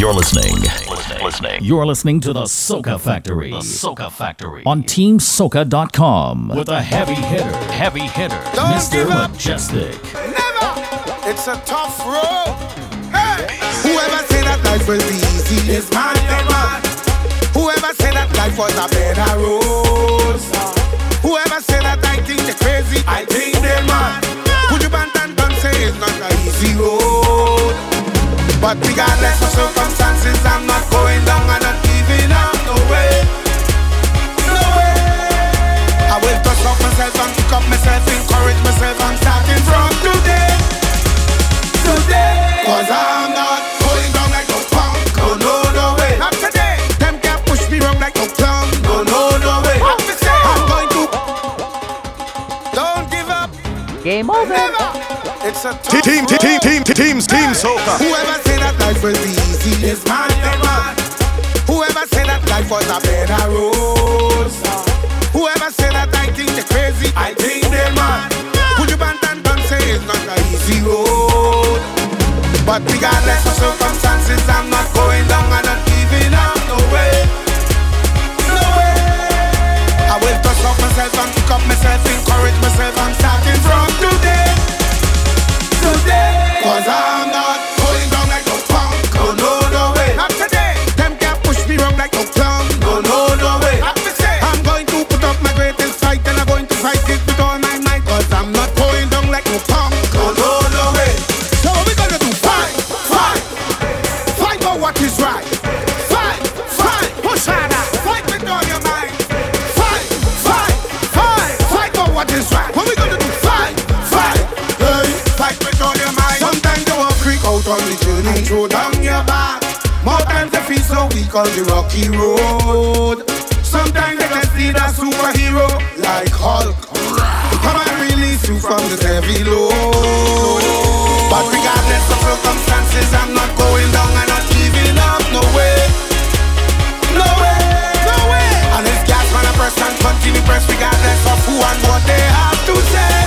You're listening. listening. You're listening to the Soca Factory. The Soca Factory on TeamSoca.com with a heavy hitter, heavy hitter, Don't Mr. Mejustik. Never. It's a tough road. Hey. Whoever said that life will be easy is mad. Whoever said that life was a bed of roses. Whoever said that I think they're crazy, I think they're mad. Would you band and say it's not an easy road? But regardless of circumstances, I'm not going down and not giving up. No way, no way. I will dust off myself and pick up myself, encourage myself. I'm starting from today, today. Cause I'm not. Game over. It's a team, team, team, team, team, team, soca. Whoever said that life was easy is mad, man. Whoever said that life was a bed of rose. Whoever said that I think they crazy, I think they mad. Would you band and don't say it's not an easy road? But regardless of circumstances, I'm not going down and myself and pick up myself, encourage myself. I'm starting from today, today. Cause I called the Rocky Road. Sometimes I can see that superhero like Hulk. Come and release you from this heavy load. But regardless of circumstances, I'm not going down and not giving up. No way, no way, no way. And it's gas when press and continue press regardless of who and what they have to say.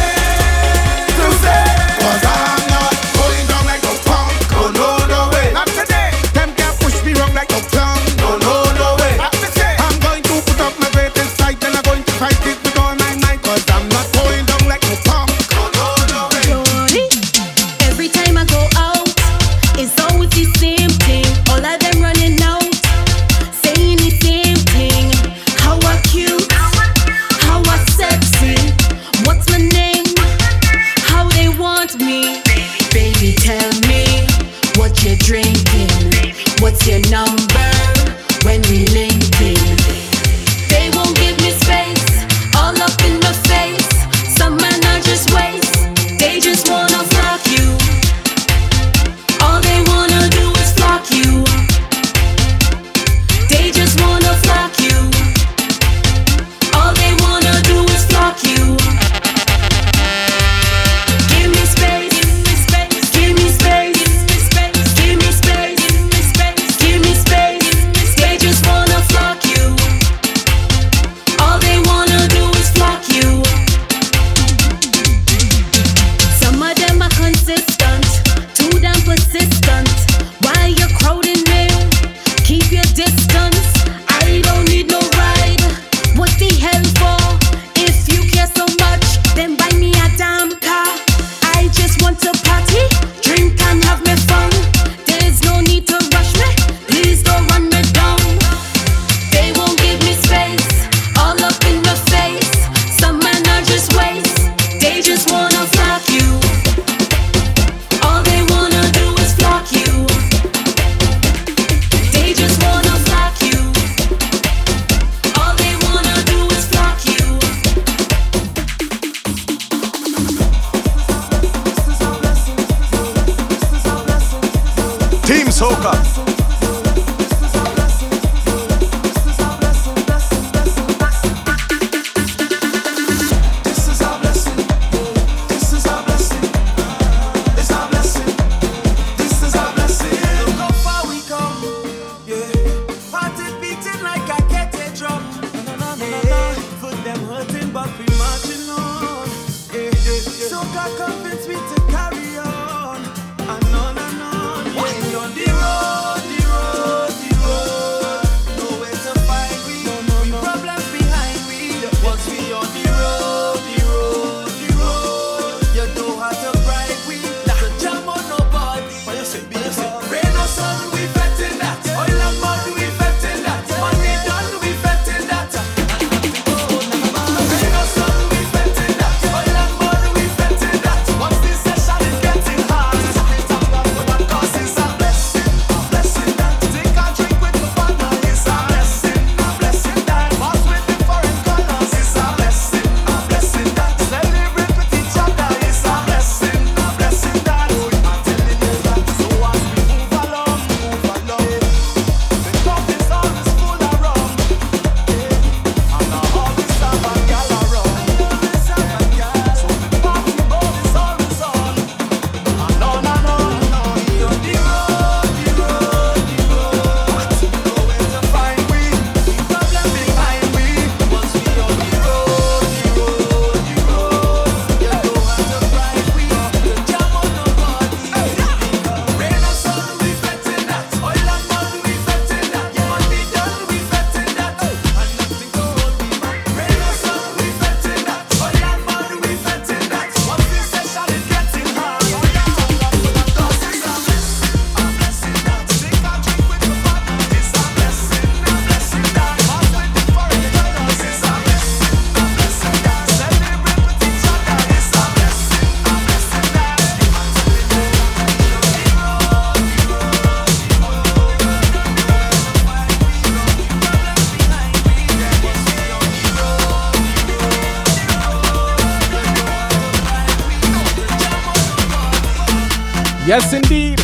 Yes, indeed.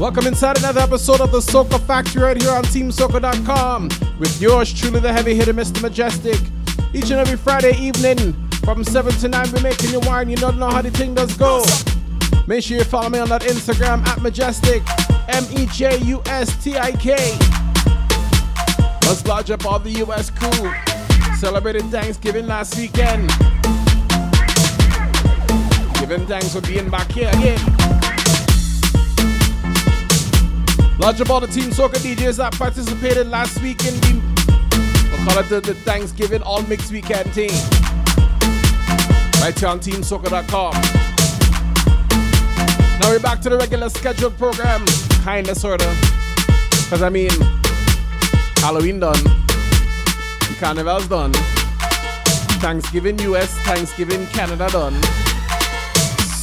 Welcome inside another episode of the Soca Factory right here on TeamSoca.com with yours truly, the heavy hitter, Mr. Mejustik. Each and every Friday evening from 7 to 9, we're making you wine. You don't know how the thing does go. Make sure you follow me on that Instagram at Mejustik, M E J U S T I K. Let's lodge up all the US crew. Celebrated Thanksgiving last weekend. Giving thanks for being back here again. Up all the Team Soca DJs that participated last week in the, we'll call it the, the Thanksgiving All Mix Weekend team. Right here on TeamSoca.com. Now we're back to the regular scheduled program. Kinda, sorta. Because I mean, Halloween done. Carnival's done. Thanksgiving US, Thanksgiving Canada done.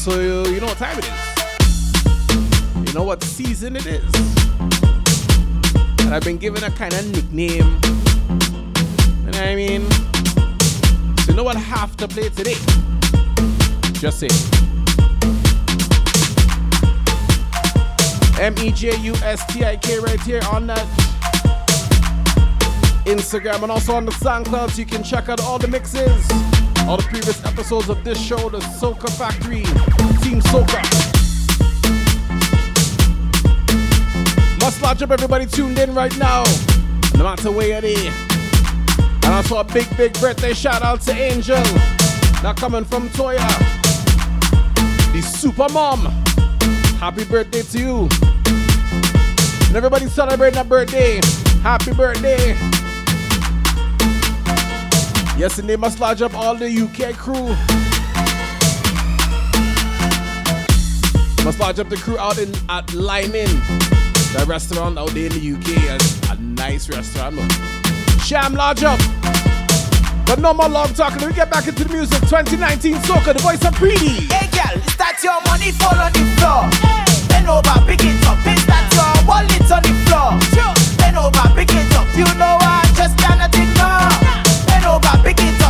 So you know what time it is. You know what season it is. I've been given a kind of nickname. And I mean, so you know what I have to play today? Just say. M E J U S T I K right here on that Instagram and also on the SoundCloud so you can check out all the mixes, all the previous episodes of this show, the Soca Factory, Team Soca. Must lodge up everybody tuned in right now, no matter where it is. And also a big, big birthday shout out to Angel, now coming from Toya, the super mom. Happy birthday to you. And everybody celebrating a birthday. Happy birthday. Yes, and they must lodge up all the UK crew. Must lodge up the crew out in at Lyman, that restaurant out there in the UK. A, a nice restaurant. man. Sham lodge up. But no more long talking. We get back into the music. 2019 Soca, the voice of Preedy. Hey girl, is that your money fall on the floor? Bend over, pick it up. Is that your wallet on the floor? Bend over, pick it up. You know I just cannot ignore. Bend over, pick it up.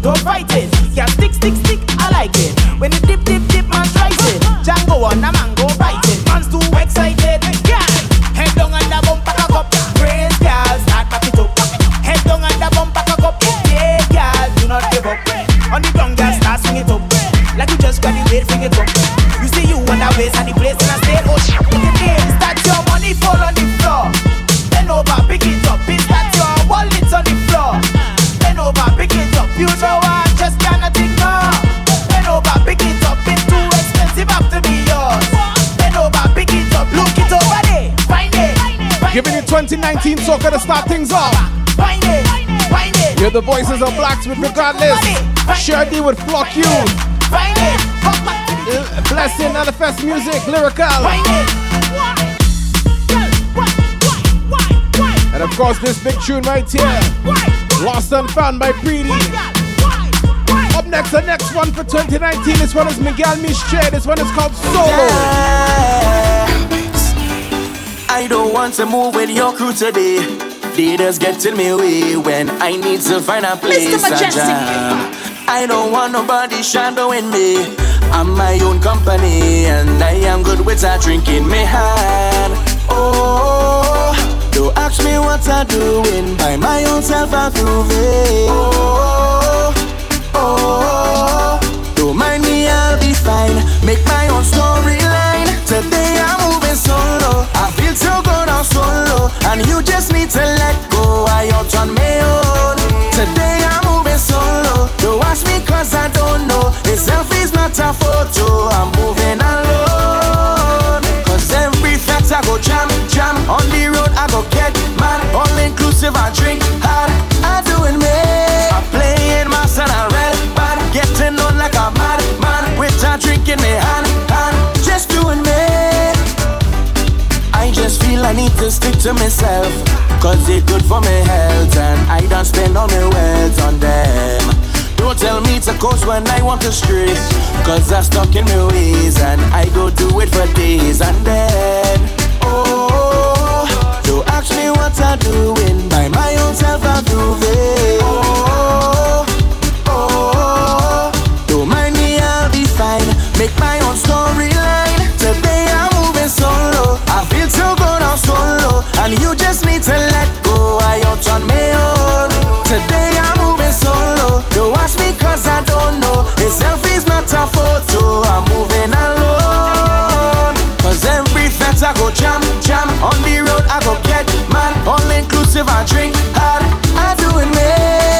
Don't fight it. Yeah, stick, stick, stick. I like it. When you dip, dip, dip, man tries it. Django on a mango 19 Soca to start things off. Hear the voices of Blacksmith regardless. Shirley would flock you. Uh, Blessing, LFS music, Lyrikal. And of course, this big tune right here. Lost and found by Preedy. Up next, the next one for 2019. This one is Miguel Michel. This one is called Solo. I don't want to move with your crew today. Leaders get in me way when I need to find a place Mr. to Mejustik. I don't want nobody shadowing me. I'm my own company and I am good with a drink in my hand. Oh, don't ask me what I'm doing. By my own self I'm grooving. Oh, oh, don't mind me, I'll be fine. Make my own storyline. Today I'm moving solo. I feel so good on solo, and you just need to let go. I out on my own. Today I'm moving solo. Don't ask me cause I don't know. This selfie's not a photo. I'm moving alone. Cause every fete I go jam, jam. On the road I go get mad. All inclusive I drink hard. I doing me. I playing my son I. Getting on like a mad man. With a drink in hand, hand. Feel I need to stick to myself. Cause it good for my health and I don't spend all my wealth on them. Don't tell me to coast when I want to stray. Cause I'm stuck in my ways and I go do it for days and then. Oh, don't ask me what I'm doing. By my own self I'm grooving. Oh, oh, don't mind me, I'll be fine. Make my own storyline. Today I'm moving solo. I feel so good and you just need to let go. I out on my own. Oh. Today I'm moving solo. Don't ask me cause I don't know. This selfie's not a photo. I'm moving alone. Cause every fete I go jam, jam. On the road I go get mad. All inclusive I drink hard. I doing me.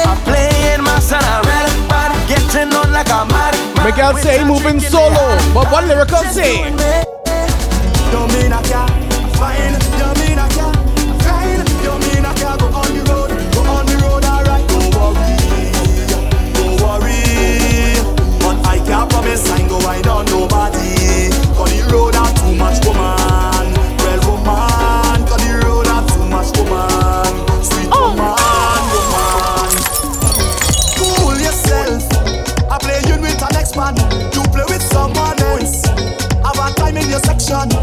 I'm playing my son I red bad. Getting on like a mad man. Miguel say moving solo, but what Lyrikal say? Don't mean I can't fine. Promise I go wine on the road too much woman. Well, woman. Cause the road too much woman. Sweet oh. woman, woman. Cool yourself. I play you with an man. You play with someone else. Have a time in your section.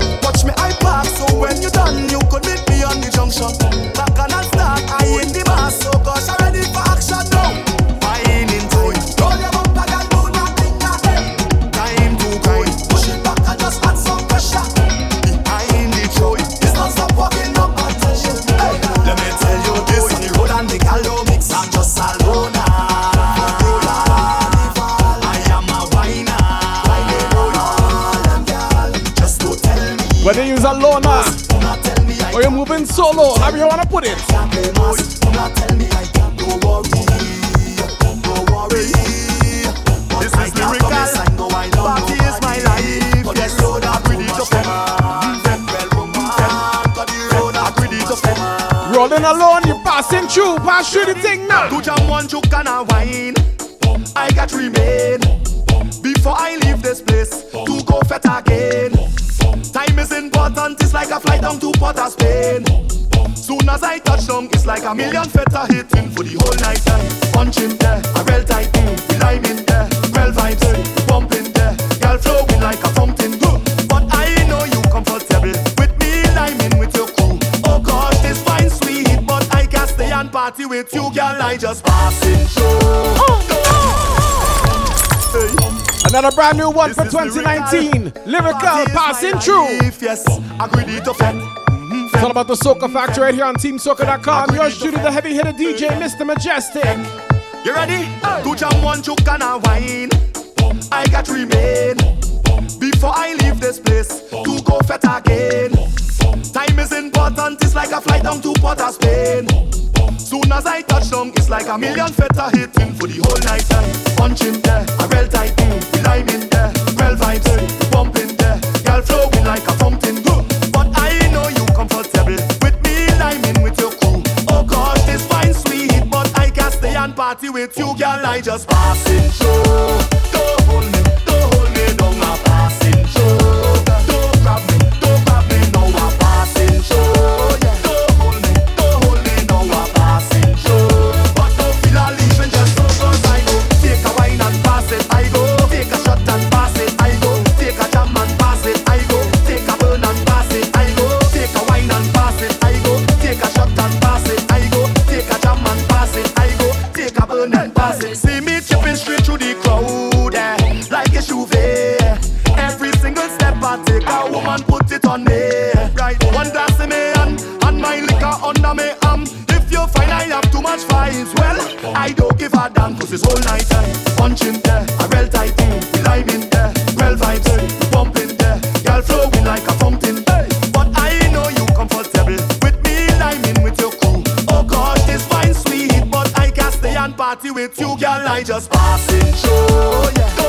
Solo, however you wanna put it. can't play mass. Do not tell me I can't. Don't worry. Don't worry. This is Lyrikal. Party is my life. Yes, road I agree to fem. Fem, well, woman. Got the road I agree to fem. Rolling alone, you passing through, pass through the thing now. To jam one juke and a wine. I got remain before I leave this place to go fet again. Time is important, it's like a flight down to Port of Spain. As I touch down, it's like a million feta hitting for the whole night time. Punching there, a real tight, mm, we lime in there, real vibes, eh, pumping there, girl flowing like a fountain. huh. But I know you comfortable with me liming with your crew. Oh gosh, this fine sweet, but I can't stay and party with you, girl. I just passing through. Hey. Another brand new one This for 2019. Lyrikal, is passing through. Yes, agree to fet. It's all about the Soca Factor right here on TeamSoca.com. Yours truly, the heavy hitter DJ, Mr. Mejustik. You ready? To jam one choke and a wine. I got remain before I leave this place to go fet again. Time is important, it's like a flight down to Port of Spain. Soon as I touch down, it's like a million feta hitting for the whole night time. Punching there, a real tight, mm, lime in there, real vibes, eh, pumping there, girl flowing like a fountain. Party with you, girl. I just passing through. catch vibes. Well, I don't give a damn, cause it's all night time. Punching there, I real tight thing. We live in there, real vibes, eh? bumping there. Girl flowing like a fountain, eh? But I know you comfortable with me, liming with your crew. Oh gosh, this wine sweet, but I can't stay and party with you, girl. I just passing through, yeah.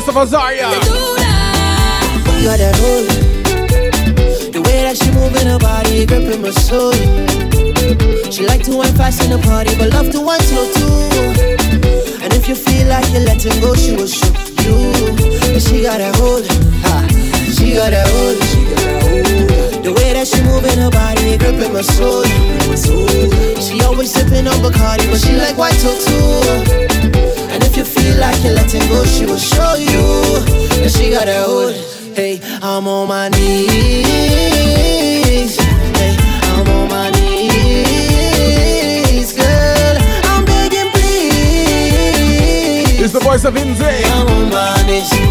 Voice of Azaria. You got that hold. The way that she moving her body, gripping my soul. She like to wine fast in the party, but love to wine slow too. And if you feel like you're letting go, she will show you. And she got that hold. Ha. She got that hold. She got that hold. The way that she moving her body, gripping my soul. She always sipping on Bacardi, but she like white too. You feel like you're letting go, she will show you. And she got that hold. Hey, I'm on my knees. Hey, I'm on my knees, girl. I'm begging, please. It's the voice of Inze. I'm on my knees.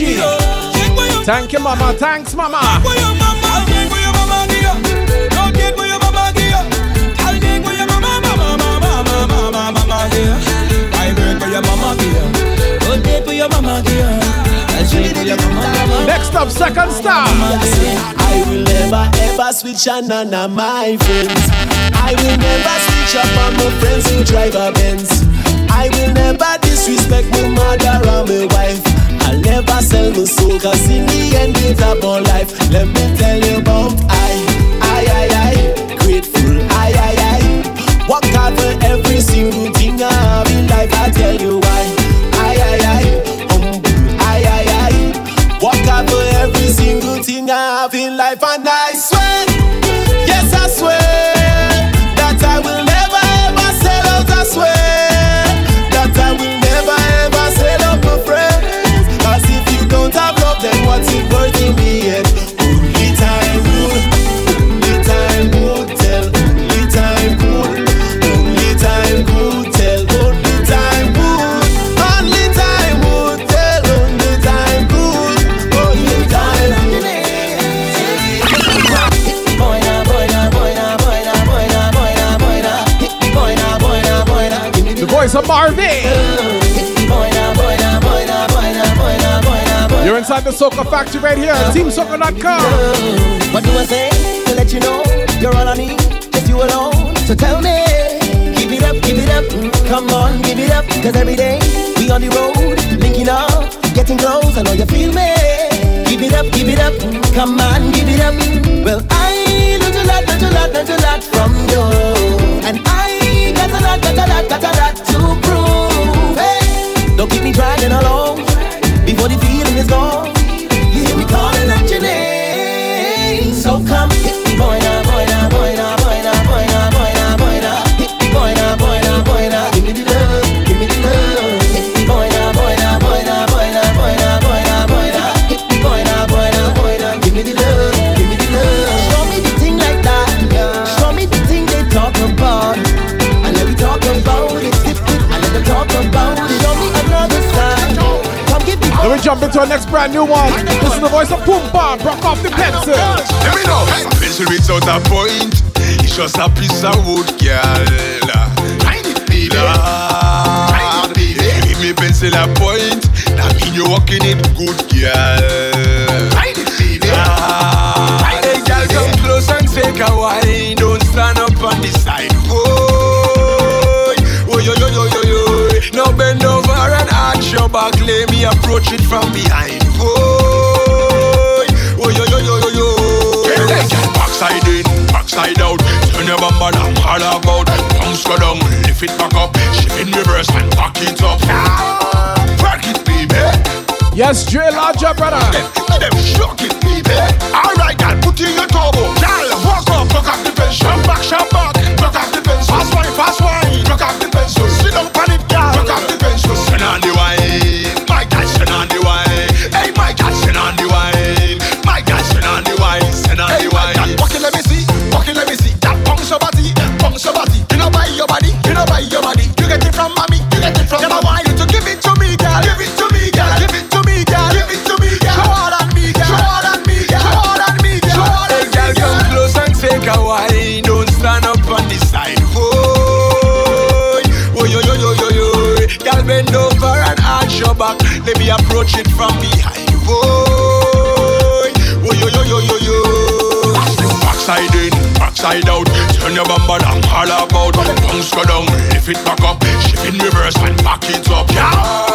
You, girl, shake where your mama, mama. Next up, second star. I will never ever switch on none of my friends. I will never switch up on my friends who drive a Benz. I will never disrespect my mother or my wife. Never sell my soul, cause in the end it's about life. Let me tell you about I, I, I, I, grateful, I, I, I. Work hard for every single thing I have in life, I tell you why. I, I, I, humble, I, I, I. Work hard for every single thing I have in life, and I Of Marvin. You're inside the Soca Factory right here at TeamSoca.com. What do I say to let you know you're all I need, just you alone? So tell me, give it up, give it up, come on, give it up, cause every day we on the road, linking up, getting close, I know you feel me. Give it up, give it up, come on, give it up. Well, I learned a lot, learned a lot, learned a lot from you, and I got a lot, got a lot, got a lot to prove. Hey, don't keep me dragging along before the feeling is gone. Jump into our next brand new one. This is the voice of Pumbaa, broke off the pencil. Let me know. Pencil without a point. It's just a piece of wood, girl. It. Give me pencil a point. That mean you're walking it good, girl. It. Hey, girl, come close and take a wine. Don't stand up on the side. approach it from behind. Oh, oh yo yo yo yo yo. Backside in, backside out. Turn your bum and I'm all about. Bounce go down, lift it back up. Shift in reverse and pack it up. Ah. Pack it, baby. Yes, Jay Lodger, brother. Give them shock it, baby. All right, girl, put in your turbo. Girl, walk up, look at the fence. Jump back, jump back, look at the fence. Fast one, fast we approach it from behind. Oh, oh yo yo yo yo yo. Backside in, backside out, turn your bamba down, all about. Bounce go down, lift it back up, shift in reverse and back it up. Yeah.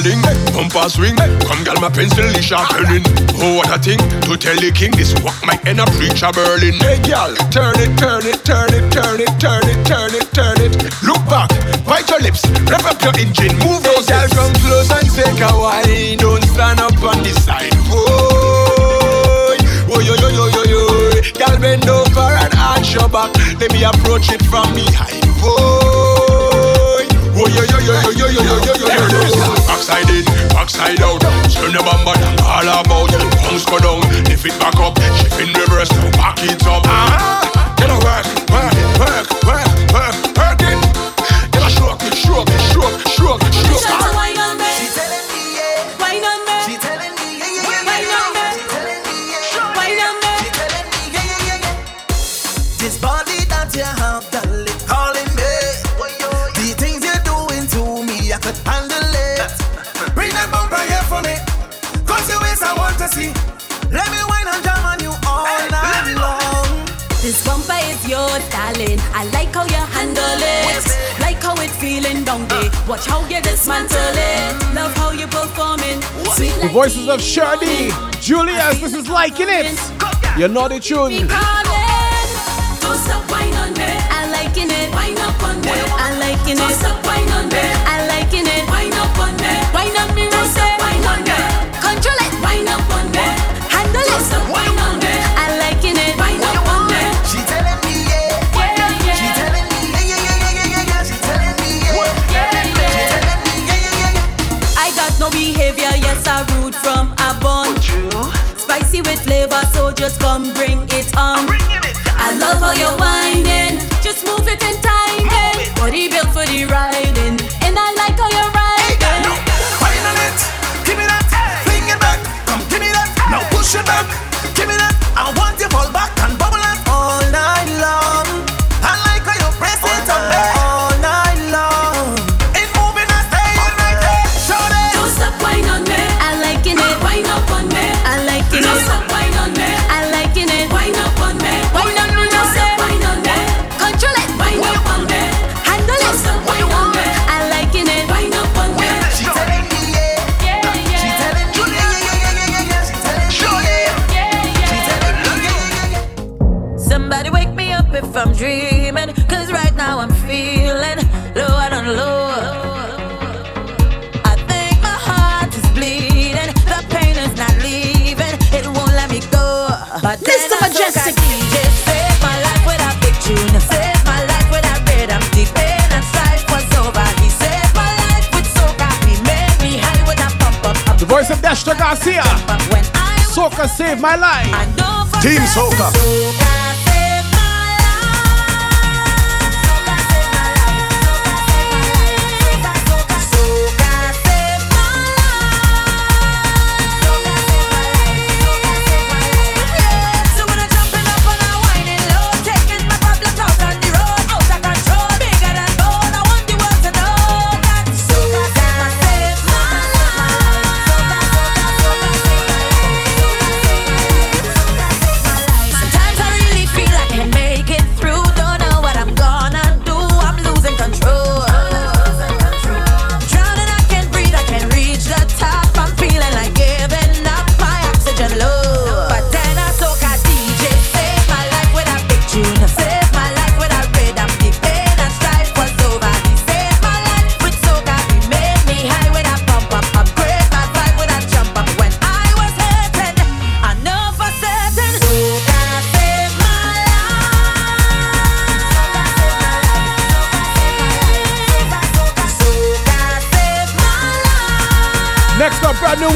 signaling. Come swing, come girl, my pencil is sharpening. Oh, what a thing to tell the king this walk my inner preacher Berlin. Hey, girl, turn it, turn it, turn it, turn it, turn it, turn it, turn it. Look back, bite your lips, rev up your engine, move those hey, girl, come close and take a while. Don't stand up on the side. Oh, oh, yo, yo, yo, yo, yo. Girl, bend over and arch your back. Let me approach it from behind. Oh, oh, yo, yo, yo, yo, yo, yo, yo backside in, backside out. Turn the bumper, all about. Bounce go down, lift it back up, shift in reverse, back it up. voices of Shardy, Julius, this is liking it. You're not a tune. I liking it. I liking it. with flavor, so just come bring it on. I love how you're winding. just move it in time. Body built for the riding, and I like how you're riding. Hey, no, wine on it, give me that, fling it back, come give me that, now push it back. some Destra Garcia. Soca saved my life. Team Soca.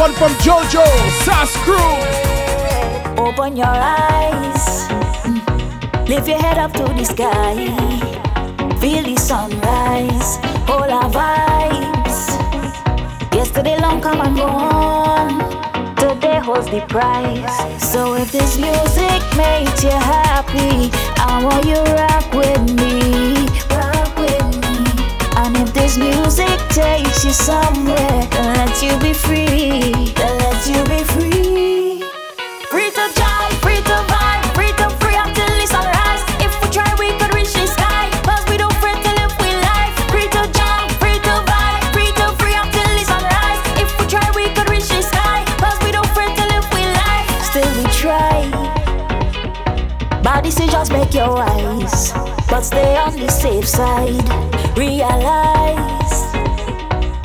one from JoJo, Sascrew, Open your eyes, lift your head up to the sky, feel the sunrise, all our vibes. Yesterday long come and gone, today holds the prize. So if this music makes you happy, I want you rock with me. This music takes you somewhere that lets you be free. That lets you be free. Free to drive, free to vibe, free to free until the sunrise. If we try, we could reach the sky. But we don't fret to live with life. Free to jump, free to vibe, free to free until the sunrise. If we try, we could reach the sky. But we don't fret to live with life. Still we try. Bad decisions make you wise, but stay on the safe side realize.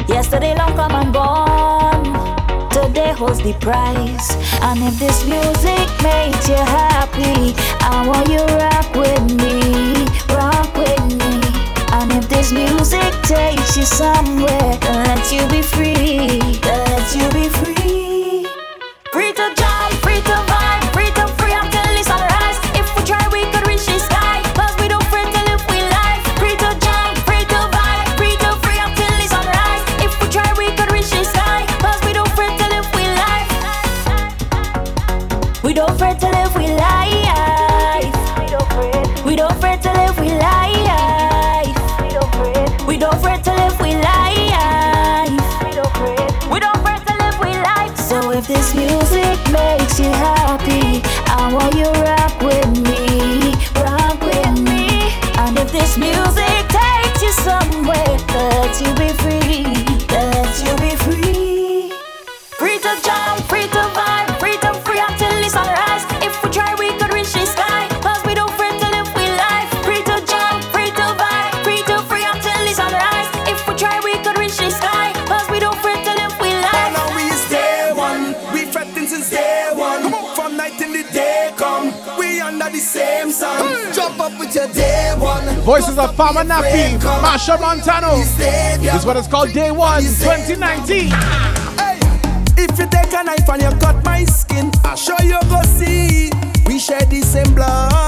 Yesterday long come and gone. Today holds the prize and if this music makes you happy i want you rock with me rock with me. And if this music takes you somewhere let you be free? Voices of Farmer Nappy, Machel Montano. This is what called Day 1, 2019. Hey, if you take a knife and you cut my skin, I'll show you go see. We share the same blood.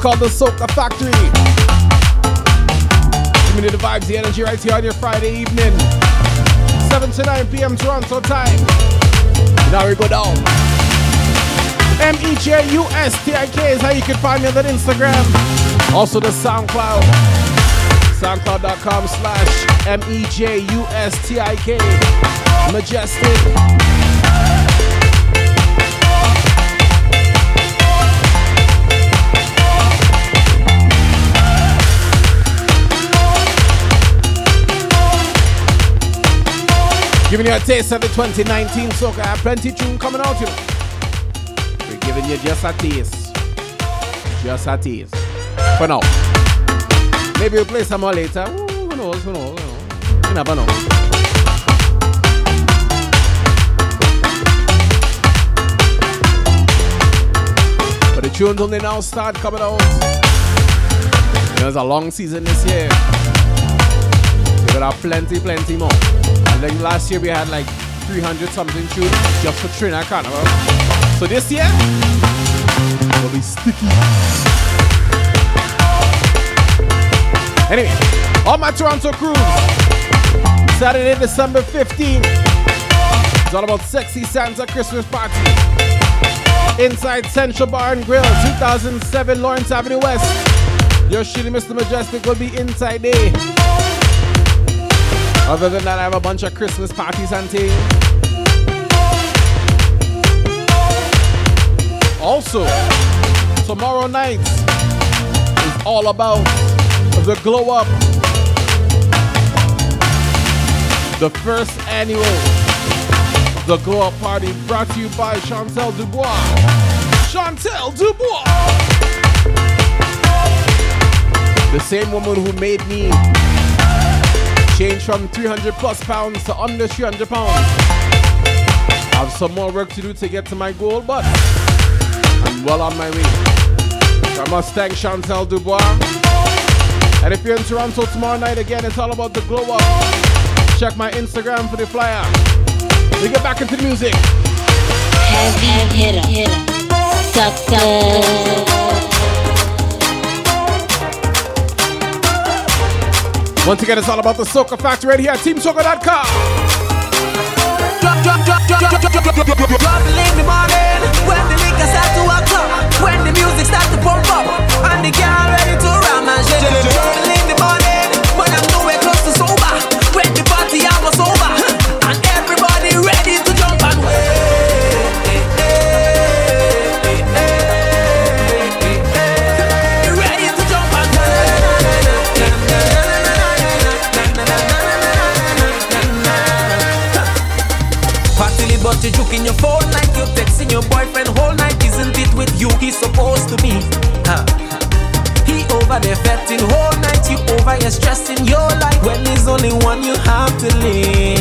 The called The Soca Factory. Giving you the vibes, the energy right here on your Friday evening. 7 to 9 p.m. Toronto time. Now we go down. M E J U S T I K is how you can find me on that Instagram. Also the SoundCloud. SoundCloud.com slash M E J U S T I K. Mejustik. Giving you a taste of the 2019 soca. I have plenty tune coming out, you. We're giving you just a taste. Just a taste. For now. Maybe we'll play some more later. Ooh, who knows, who knows. You never know. But the tunes only now start coming out. Know, it's a long season this year. We're gonna plenty, plenty more. Think last year we had like 300 something tunes just for Trinidad Carnival. So this year, will be sticky. Anyway, all my Toronto crews, Saturday, December 15th. It's all about Sexy Santa Christmas Party. Inside Central Bar and Grill, 2007 Lawrence Avenue West. Your shitty Mr. Mejustik will be inside there. Other than that, I have a bunch of Christmas parties and things. Also, tomorrow night is all about the glow up. The first annual The Glow Up Party brought to you by Chantel Dubois. Chantel Dubois! The same woman who made me change from 300 plus pounds to under 300 pounds. I have some more work to do to get to my goal, but I'm well on my way. So I must thank Chantel Dubois. And if you're in Toronto tomorrow night again, it's all about the glow up. Check my Instagram for the flyer. We get back into the music. Heavy hitter, hitter. Sucker. Once again, it's all about the Soca Factory right here at TeamSoca.com. In the morning. When the liquor start to when the music start to pump up, and the ready to supposed to be? Huh. He over there fetting whole night. You over here stressing your life when there's only one you have to live.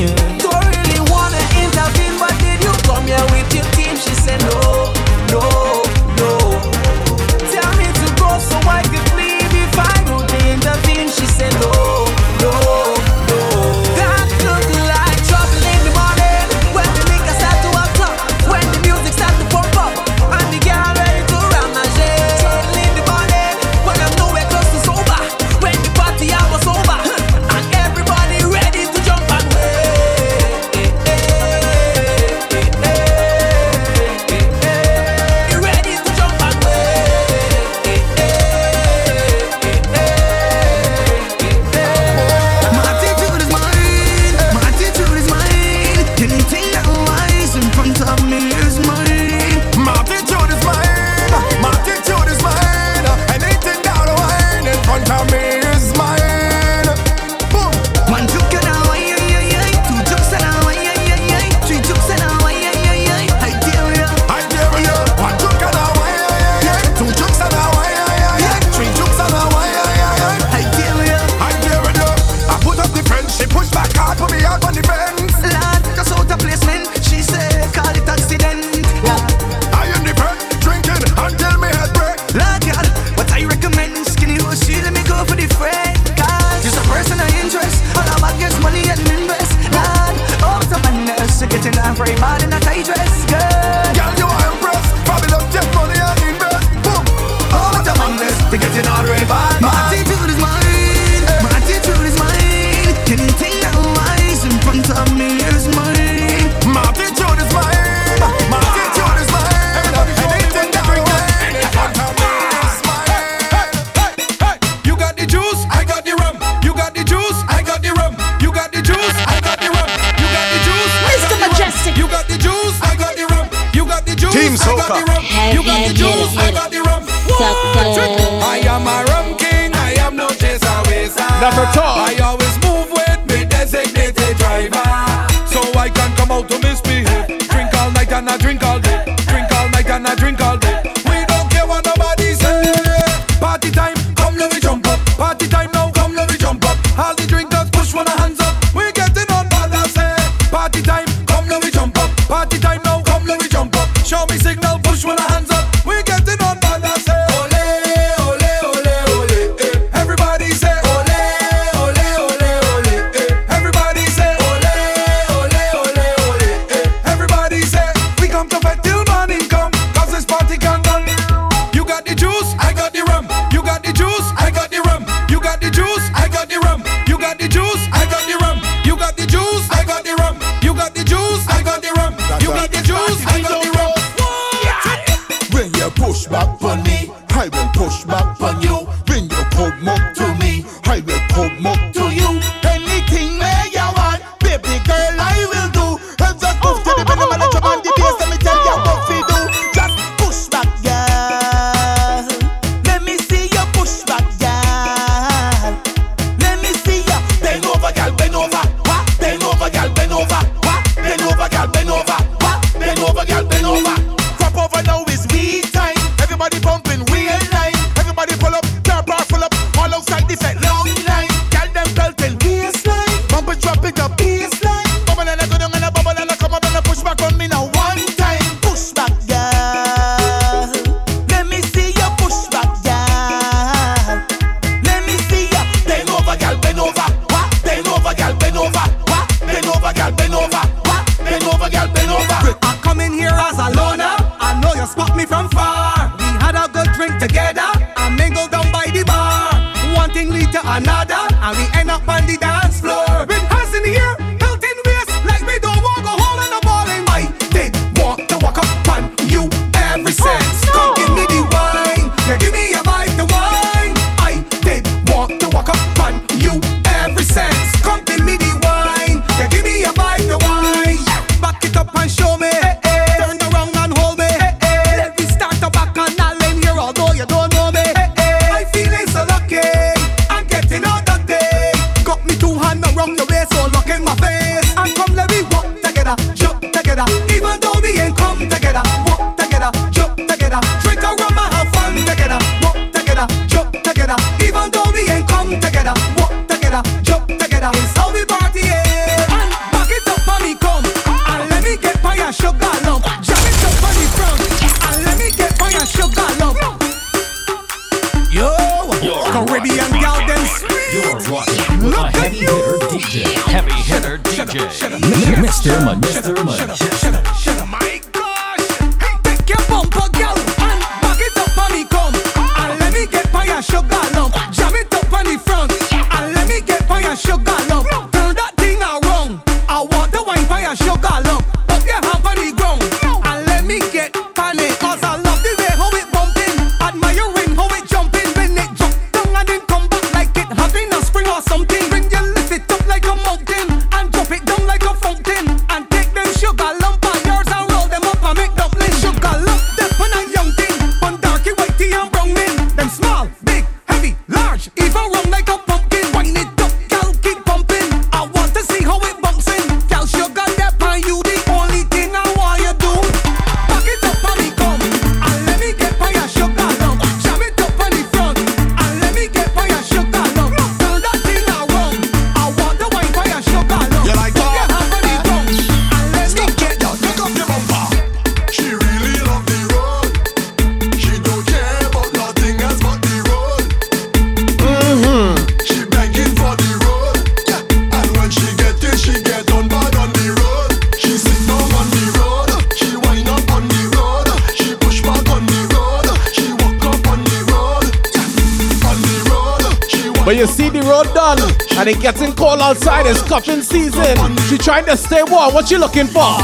What you looking for?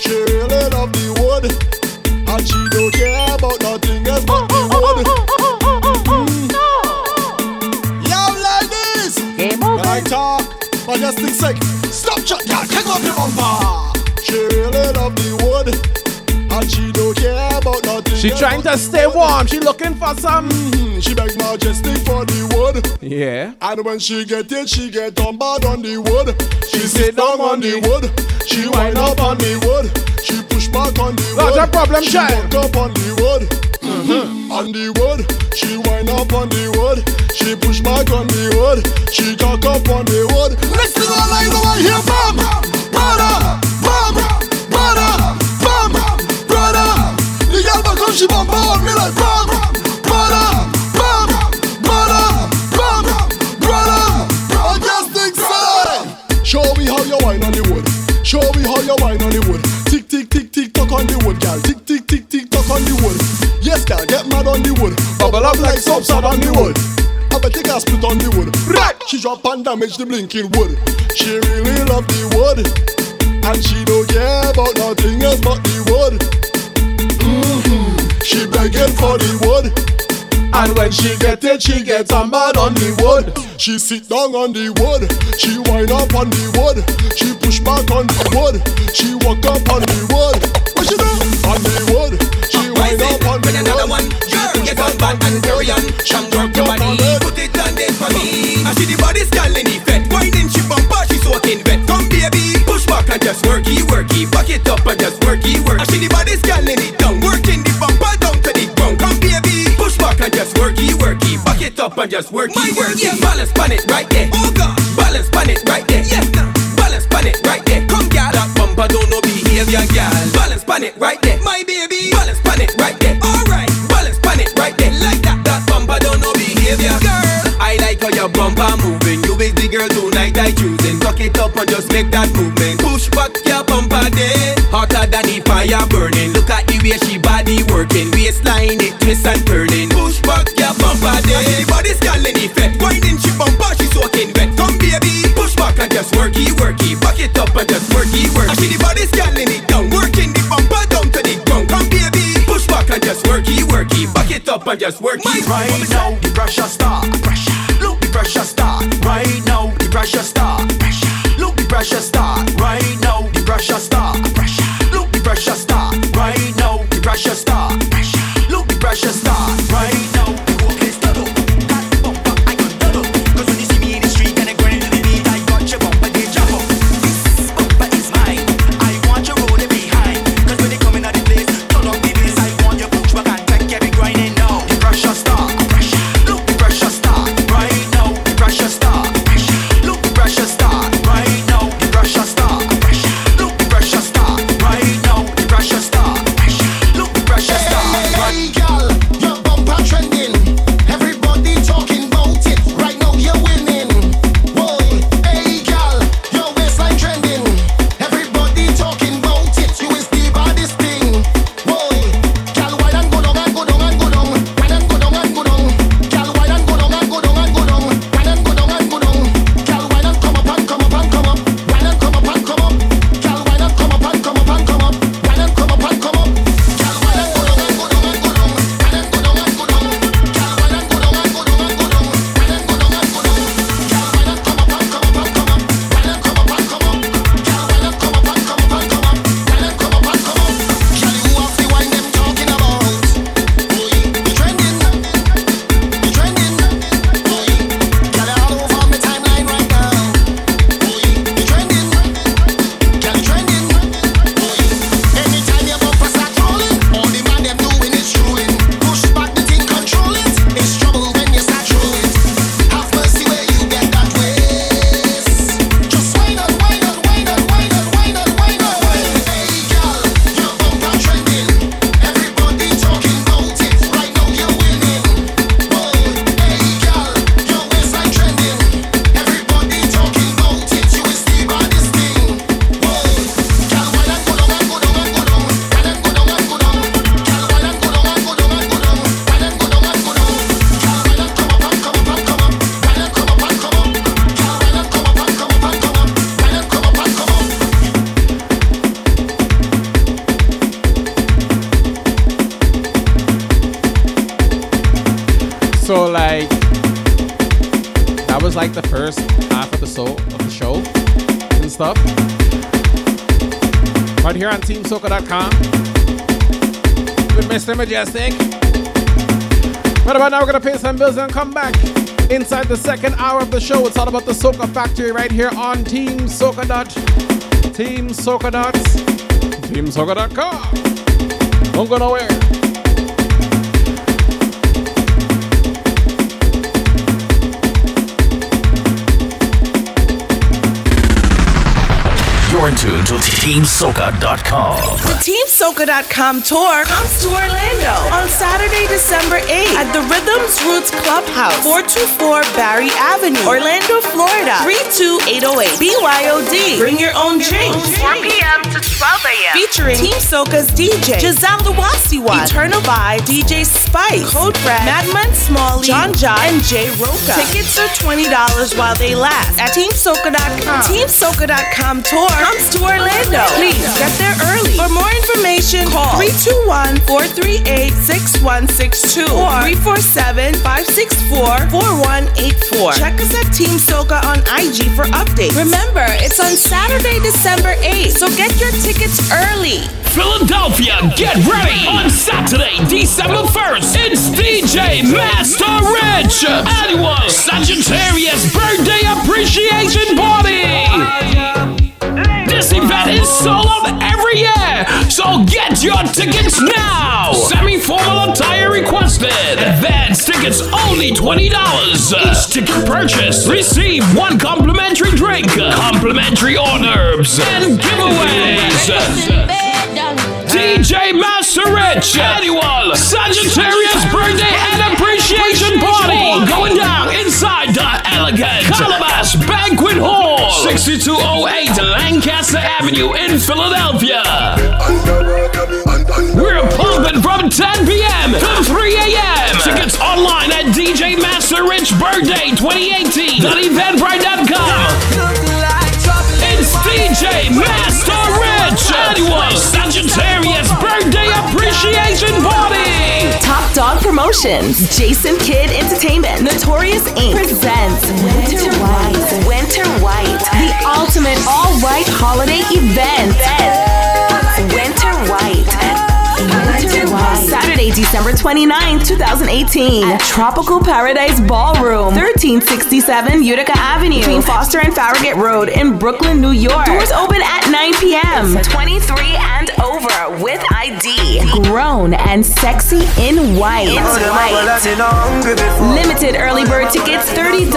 She really love the wood, and she don't care about nothing else but the wood. Mm. Yo, ladies, Game over. when I talk, majestic sick, stop shut down, take off your bumper. She really love the wood, and she don't care about nothing. She trying to stay warm. She looking for some. Mm-hmm. She begs majestic yeah. And when she get it, she get on bad on the wood. She sit down on the wood. She wind up on the wood. She push back on the wood. Not a problem, she child. walk up on the wood. Mm-hmm. On the wood. She wind up on the wood. She push back on the wood. She cock up on the wood. Drop and damage the blinking wood. She really love the wood. And she don't care about nothing else but the wood. hmm She begging for the wood. And when she get it, she gets a mad on the wood. She sit down on the wood. She wind up on the wood. She push back on the wood. She walk up on the wood. What she do? On the wood. She wind up on the another wood. one. Girl, get on back and carry on. Sham work your body, just worky, worky. Back it up and just worky, work. I see the body scanning it down, working the bumper down to the ground. Come baby, push back and just worky, worky. Back it up and just worky, My worky. Balance pan it right there. Oh God, balance pan it right there. Yes, now. Balance pan it right there. Come gal, that bumper don't know behavior, gal. Balance pan it right there, my baby. Balance pan it right there. Alright, balance pan it right there, like that. That bumper don't know behavior, girl. I like how your bumper moving. You is the girl tonight I choosing. Tuck it up and just make that movement. Push back your bumper there, hotter than the fire burning. Look at the way she body working, waistline it twist and turning. Push back your bumper there. I see the body scanning effect. Winding she bumper, she soaking wet. Come baby, push back and just worky, worky. Back it up and just worky, worky. I see the body scanning it down, working the bumper down to the ground. Come baby, push back and just worky, worky. Back it up and just worky. Right now, the pressure start. Look, the pressure start. Right now, the pressure start. Look, the pressure start. Right now, the pressure start. Mr. Mejustik. But about now, we're gonna pay some bills and come back inside the second hour of the show. It's all about the Soca Factory right here on Team Soca Dot. Team Soca Dot. TeamSoca.com. Don't go nowhere. You're in tune to TeamSoca.com. The TeamSoca.com tour comes to Orlando on Saturday, December 8th at the Rhythms Roots Clubhouse, 424 Barry Avenue, Orlando, Florida, 32808. BYOD. Bring your own drink. 4 p.m. to 12 a.m. Featuring Team Soca's DJ, Giselle Dewasiwa, Eternal Vibe, DJ Spice, Code Red, Madman Smalley, John John, and Jay Roca. Tickets are $20 while they last at TeamSoca.com. TeamSoca.com tour comes to Orlando. Please get there early. For more information, call 321-438-6162 or 347-564-4184. Check us at Team Soka on IG for updates. Remember, it's on Saturday, December 8th, so get your tickets early. Philadelphia, get ready on Saturday, December 1st. It's DJ Master Rich annual Sagittarius birthday appreciation party. Event is sold out every year, so get your tickets now. Semi-formal attire requested. Advance tickets only twenty dollars. Each ticket purchase receive one complimentary drink, complimentary hors d'oeuvres, and giveaways. DJ Master Rich annual Sagittarius birthday and appreciation party going down inside the elegant Calabash Banquet Hall, 6208 Lancaster Avenue in Philadelphia. We're pumping from 10 p.m. to 3 a.m. Tickets online at DJ Master Rich Birthday 2018.eventbrite.com. It's DJ Master Rich Sagittarius birthday appreciation party. Top Dog Promotions, Jason Kidd Entertainment, Notorious Inc. presents Winter White. Winter White, the ultimate all white holiday event. Winter White. Saturday, December 29, 2018. At Tropical Paradise Ballroom, 1367 Utica Avenue, between Foster and Farragut Road in Brooklyn, New York. Doors open at 9 p.m. 23 and over with ID. Grown and sexy in white. Limited early bird tickets $30.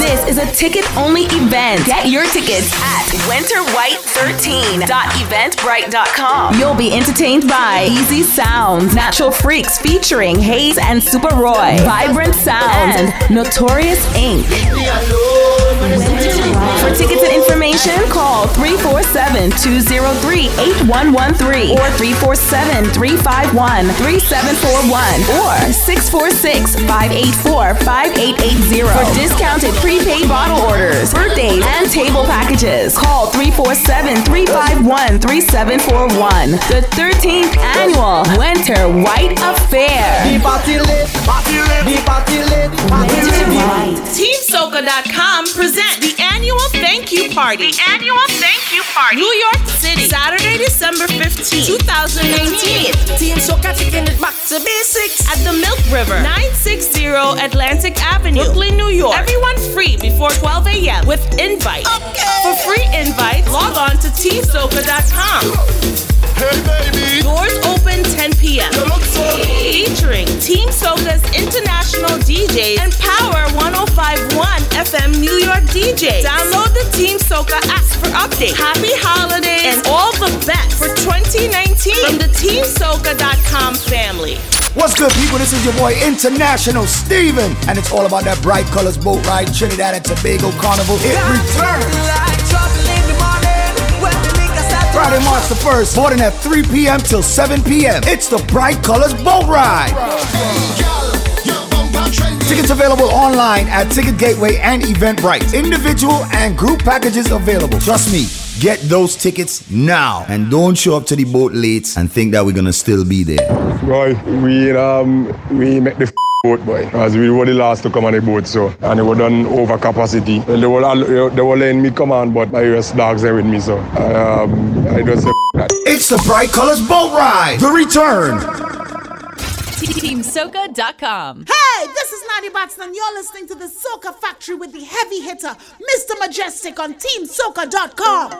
This is a ticket only event. Get your tickets at winterwhite13.eventbrite.com. You'll be entertained by Easy Sounds, Natural Freaks featuring Hayes and Super Roy, Vibrant Sounds, and Notorious Inc. For tickets and information, call 347-203-8113 or 347-351-3741 or 646-584-5880 for discounted prepaid bottle orders, birthdays, and table packages. Call 347-351-3741. The 13th annual Winter White Affair. TeamSoca.com present the annual thank you party. The annual thank you party. New York City, Saturday, December 15th, 2018. Team Soca taking it back to basics at the Milk River, 960 Atlantic Avenue, Brooklyn, New York. Everyone free before 12 a.m. with invite. For free invite, log on to teamsoca.com. Hey baby. Doors open 10 p.m. Featuring Team Soca's international DJs and Power 1051 FM New York DJs. Download the Team Soca app for updates. Happy holidays and all the best for 2019 from the TeamSoca.com family. What's good, people? This is your boy International Steven, and it's all about that bright colors boat ride, Trinidad and Tobago Carnival. It returns. Friday, March the 1st, boarding at 3 p.m. till 7 p.m. It's the Bright Colors Boat Ride. Tickets available online at Ticket Gateway and Eventbrite. Individual and group packages available. Trust me, get those tickets now. And don't show up to the boat late and think that we're gonna still be there. Boy, we um we make the f- boat boy as we were the last to come on the boat so and it was done over capacity. They were they were letting me come on but my US dogs there with me so I, um I just that. It's the Bright Colors Boat Ride. The return. TeamSoca.com. Hey, this is Nani Batson, and you're listening to the Soca Factory with the heavy hitter, Mr. Mejustik, on TeamSoca.com.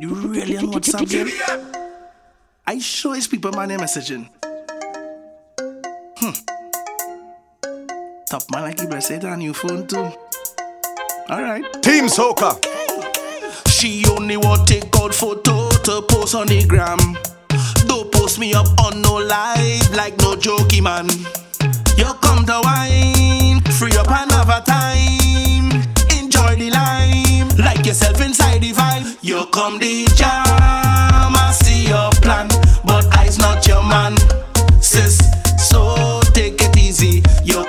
you really on WhatsApp, Are I sure is people my name messaging. Hmm. Top man like you said on your phone too. Alright. Team Soca. She only want take out photo to post on the gram. Don't post me up on no live like no jokey man. You come to wine, free up a time. Enjoy the lime, like yourself inside the vibe. You come the jam, I see your plan, but I's not your man, sis. So take it easy. You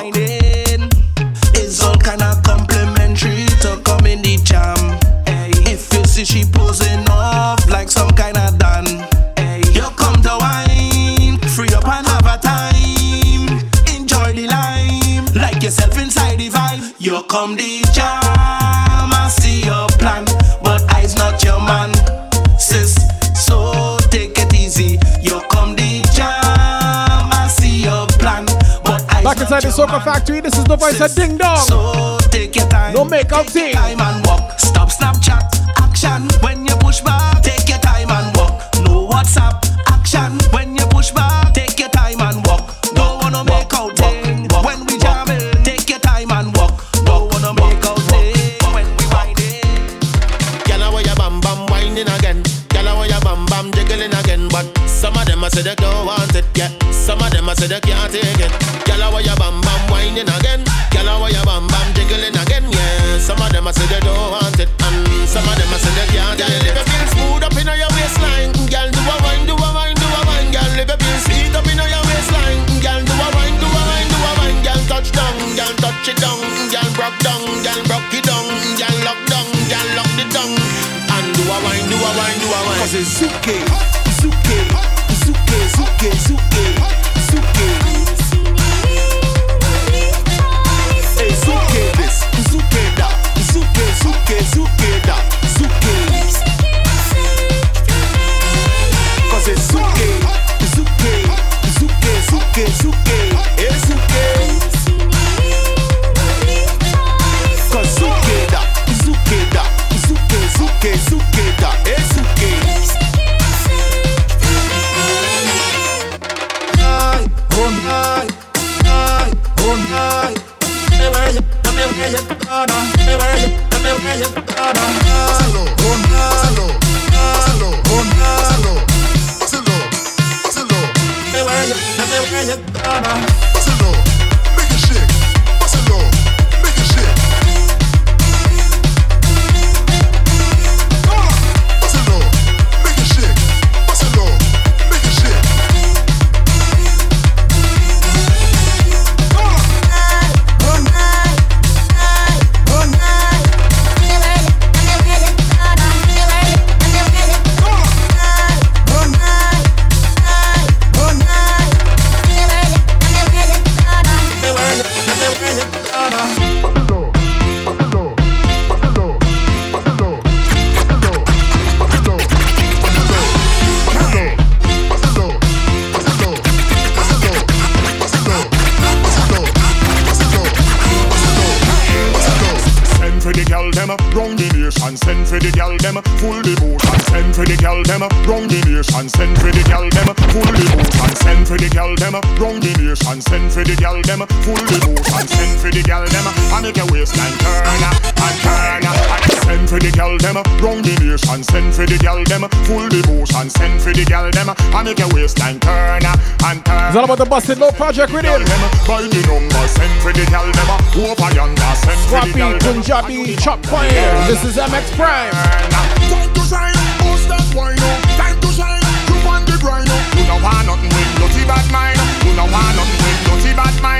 find it. Soca Factory. This is the voice of Ding Dong. So take your time. No make up thing. Project Rhythm. by the number, send for the gal never over yonder, send for the gal Punjabi, chop fire. This is MX Prime. Time to shine, boost that wine Time to shine, you want the grind You don't want nothing with dirty bad mind. You don't want nothing with dirty bad mind.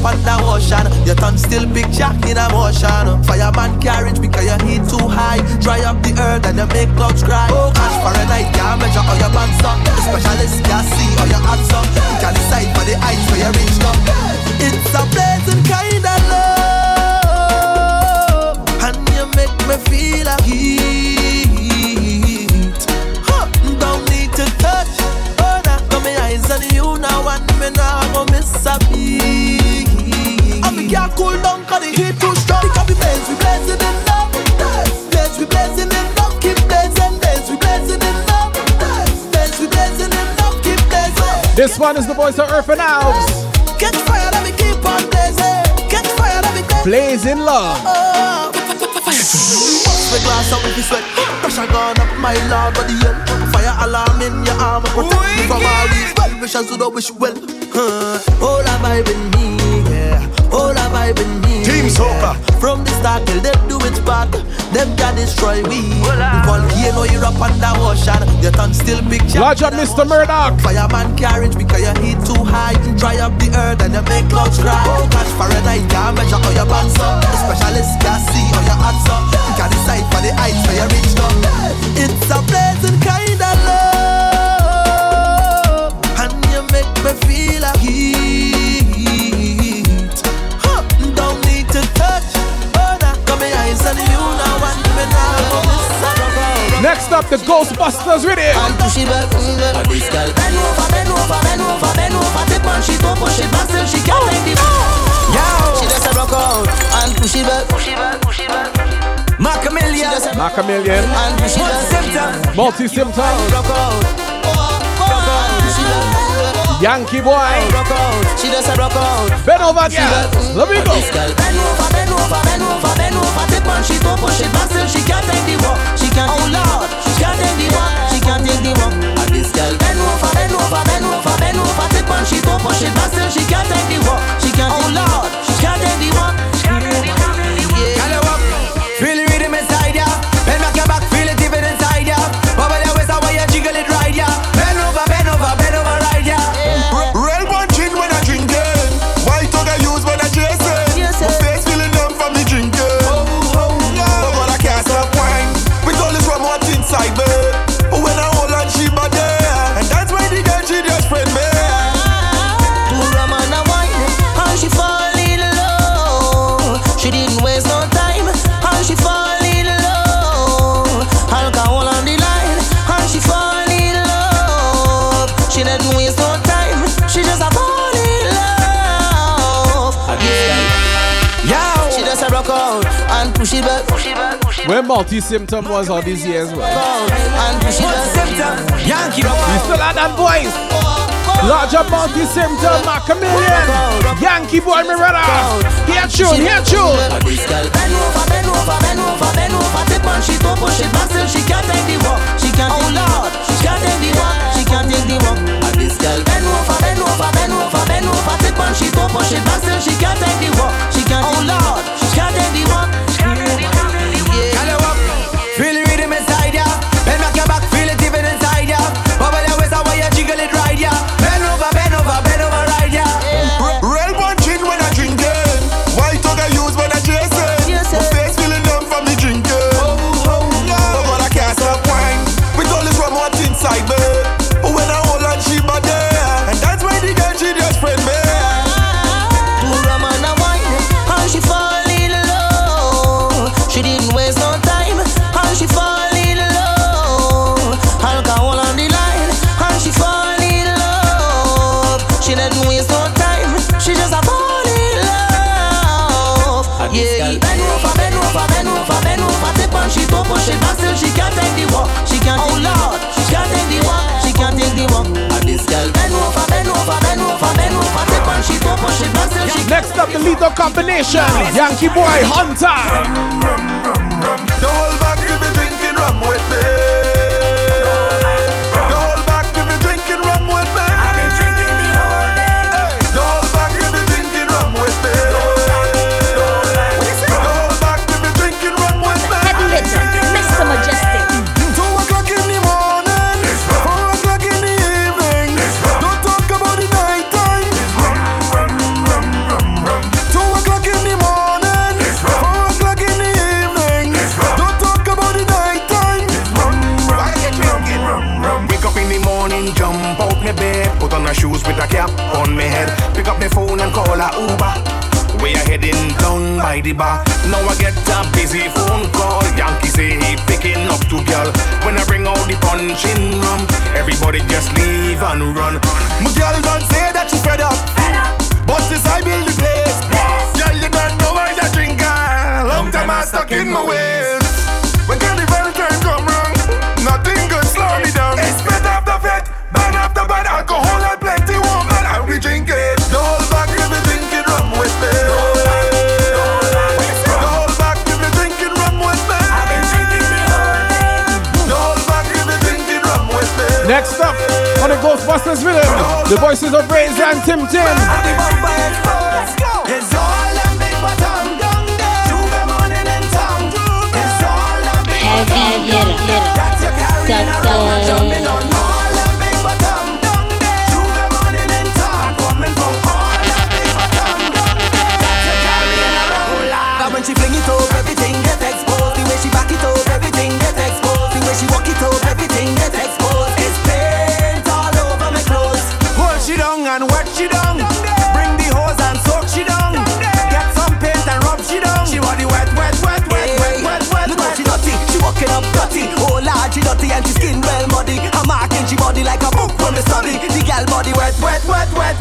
Up under ocean. Your tongue still big jack in a motion. Fireman carriage because your heat too high. Dry up the earth and you make clouds cry. Oh gosh, Fahrenheit can't measure all your bands up. Specialist can see all your hands up. You can decide for the eyes where you reach up. It's a blazing kind of love, and you make me feel a heat. Huh, Don't need to touch. Oh, now got my eyes on you now, and me now go miss a beat. And can't cool down 'cause the heat too strong. Because we blaze, we blazing in love. Blaze, we blazing in love. Keep blazing, blaze, we blazing in love. Blaze, we blazing in love. Keep blazing. This one is the voice of Earth and Alves. Get fire, let me keep on blazing. Get fire, let me keep Blazing love. Bust the glass up with the sweat. Pressure gone up, my lord, body hell. Fire alarm in your arm, protect me from all these well wishes who don't wish well. All a vibe in me, yeah. Vibe in me. Team yeah. Soca. From the start till them do it back, them can destroy we. Volcano, you're up under ocean. Your tongue still big. jack Lodge up, Mr. Murdoch. Fireman carriage because your heat too high. Dry up the earth and you make clouds cry. Oh gosh, Fahrenheit can't measure all your bands up. The specialist can see all your hands up. You can decide for the heights where you reach up. It's a blazing kind of love, and you make me feel a heat. Next up, the Ghostbusters with it. and push it back, push it back. This girl bend over, bend over, bend over, bend over. Tip on she don't push it back, still she can't take it. Yo, she just a rock out and push it back, push it back, push it back. Macamillion, Macamillion. and push it back. Multi symptom. Rock out, rock out, push it back. Yankee boy. Rock out, she just a rock out. Bend over, girl. Let me go. This girl bend over, bend over, bend over, on she don't push it back, still she can't take the walk. She can't. Oh Lord, she can't take the walk. She can't take the walk. And this girl bend over, bend over, bend over, bend over. Tip on she don't push it back, still she can't take the walk. She can't. Oh Lord, she can't take the walk. Back, push it Where multi symptom was all these years, well. and it back. Yankee We still had that voice. Large up multi symptom, Macamillion. Yankee boy, Miranda. Here tune, here tune. This bend over, bend over, bend over, bend over. Tip on she don't push it back, still she can't take the walk. She can't. Oh she take the walk. She can't take the walk. And this girl bend over, bend over, bend over, bend over. Tip on she don't push it back, still she can't take the walk. She can't. Oh she take the walk. She can't take the up, the lethal combination. Yankee boy, Hunter. on head. Pick up my phone and call a Uber. We are heading down by the bar. Now I get a busy phone call. Yankee say he picking up two girl. When I bring out the punching rum, everybody just leave and run. My girl don't say that you fed up. Fed up. But since I build the place, yes. girl you don't know I'm a. Long time I stuck in my ways. Rhythm, the voices of Raise and Tim Tim.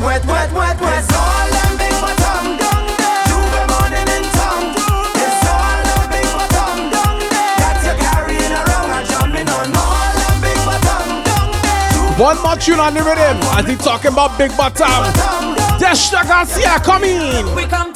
wet, wet, wet, wet. It's all them big bottom down there. You be morning in town. It's all them big bottom down there. That you're carrying around and jumping on. All them big bottom down there. One more tune on the rhythm. I he talking about big bottom. Destra Garcia, come in. We come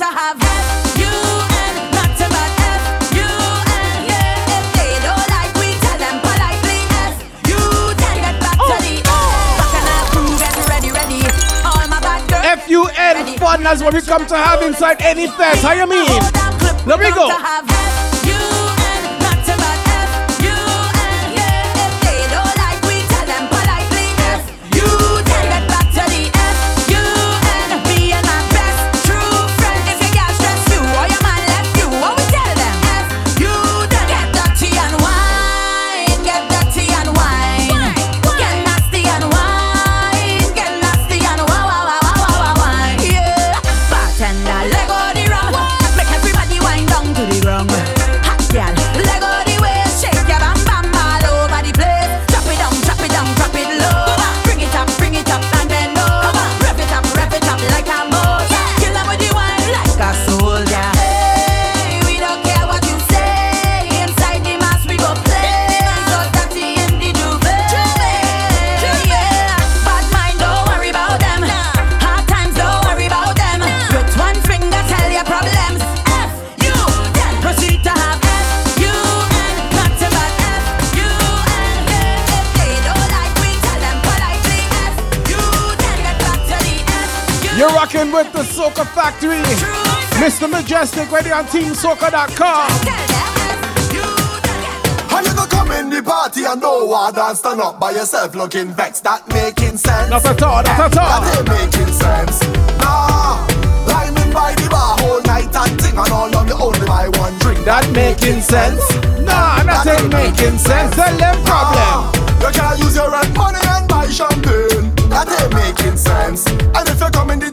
you end fun as what we come to have inside any fest. How you mean? Let me go. in with the Soca Factory. Mr. Mejustik, ready on TeamSoca.com. How you gonna come in the party and no one dance stand up by yourself looking vexed? That making sense? Not at all, not at all. That ain't making sense. Nah, lining by the bar whole night and ting and all on the only by one drink. That making sense? Nah, that, that ain't making sense. Tell them problem. Nah, you can't use your rent money and buy champagne. That ain't making sense. And if you're coming the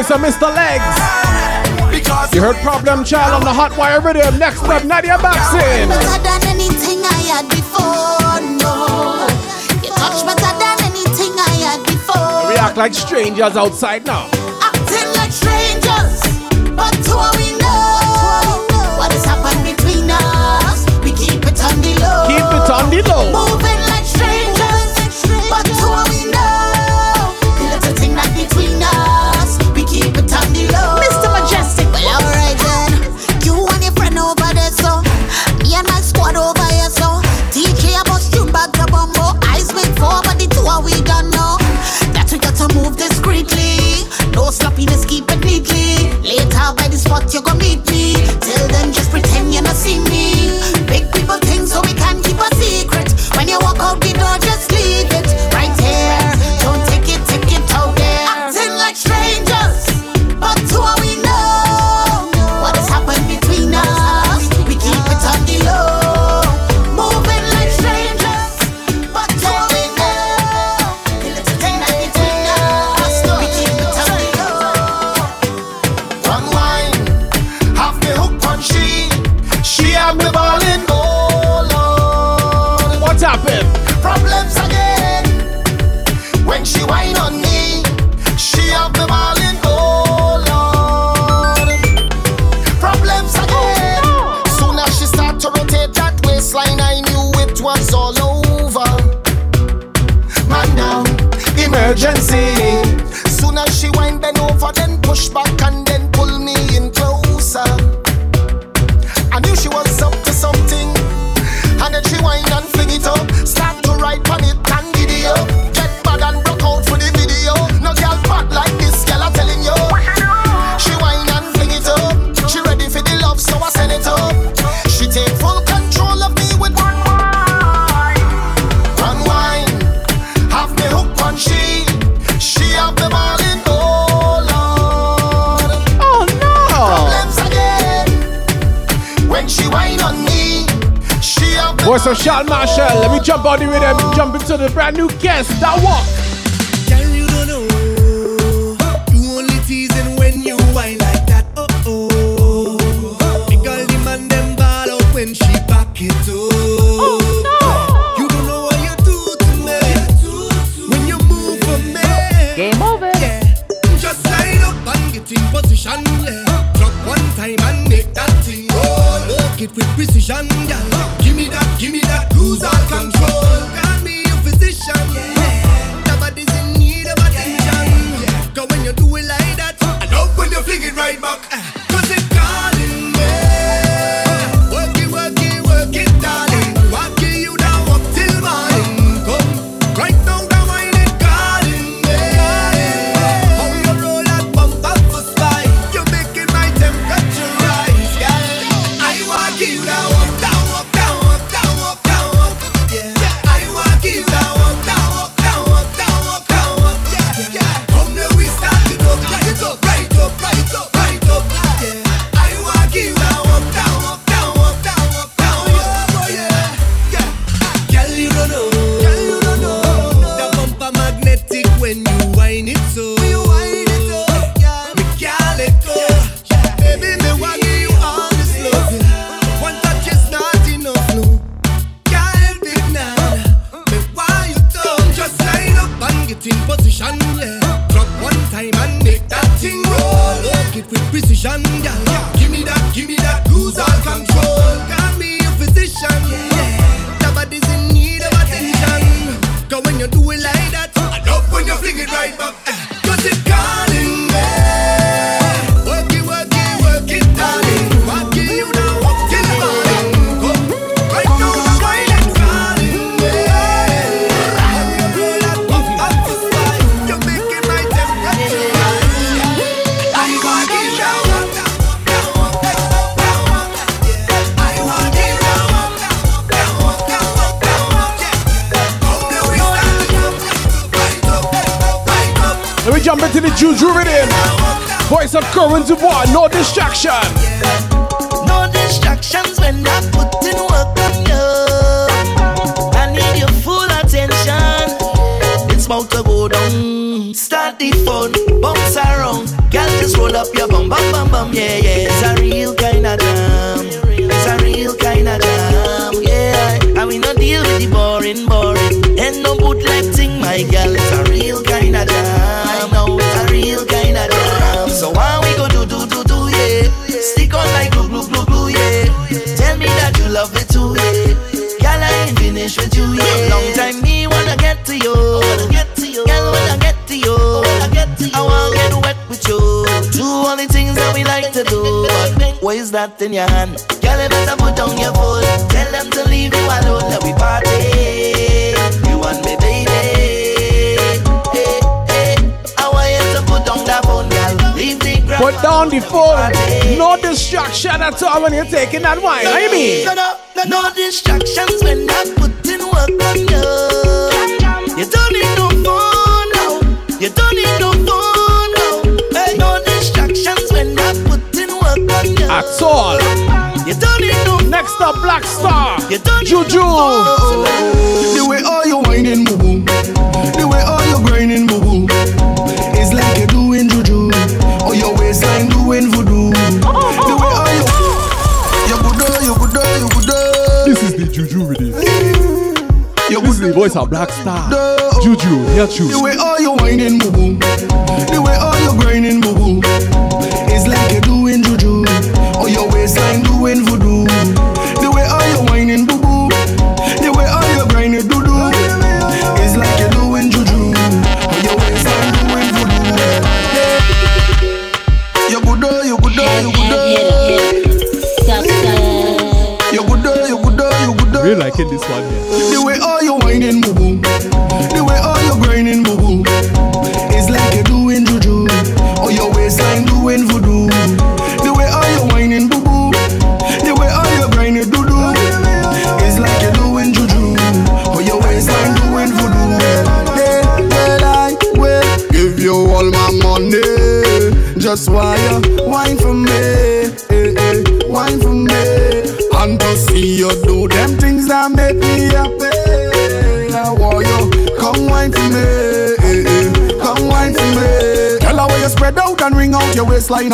voice of Mr. Legs. Because you heard Problem Child on the Hot Wire Radio. Next up, Nadia Batson. We act like strangers outside now. Sean Marshall. Let me jump on the rhythm, jump into the brand new guest that what? rock.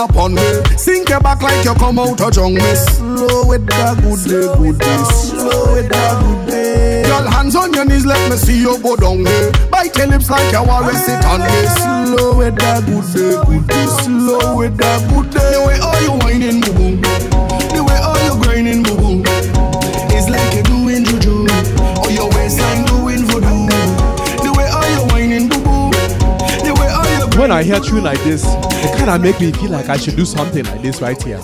upon me. Sink your back like you come out of jungle. Slow it down, good day, good day. Slow it down, good day. Girl, hands on your knees, let me see you go down there. Bite your lips like you want to sit on me. Slow it down, good day, good day. Slow it down, good day. The way all you whining, boo when I hear tune like this, it kind of make me feel like I should do something like this right here.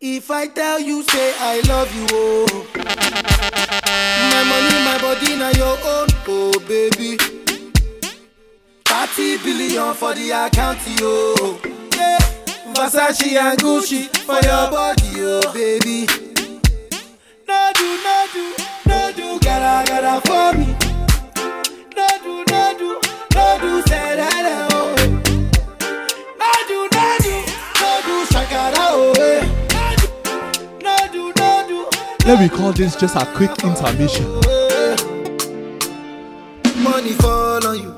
If I tell you, say I love you, oh. My money, my body, now your own, oh baby. 30 billion for the account, yo. Yeah. Versace and Gucci for your body, oh baby. No do, no do, no do, gotta, gotta for me. Let me call this just a quick intermission. Money fall on you,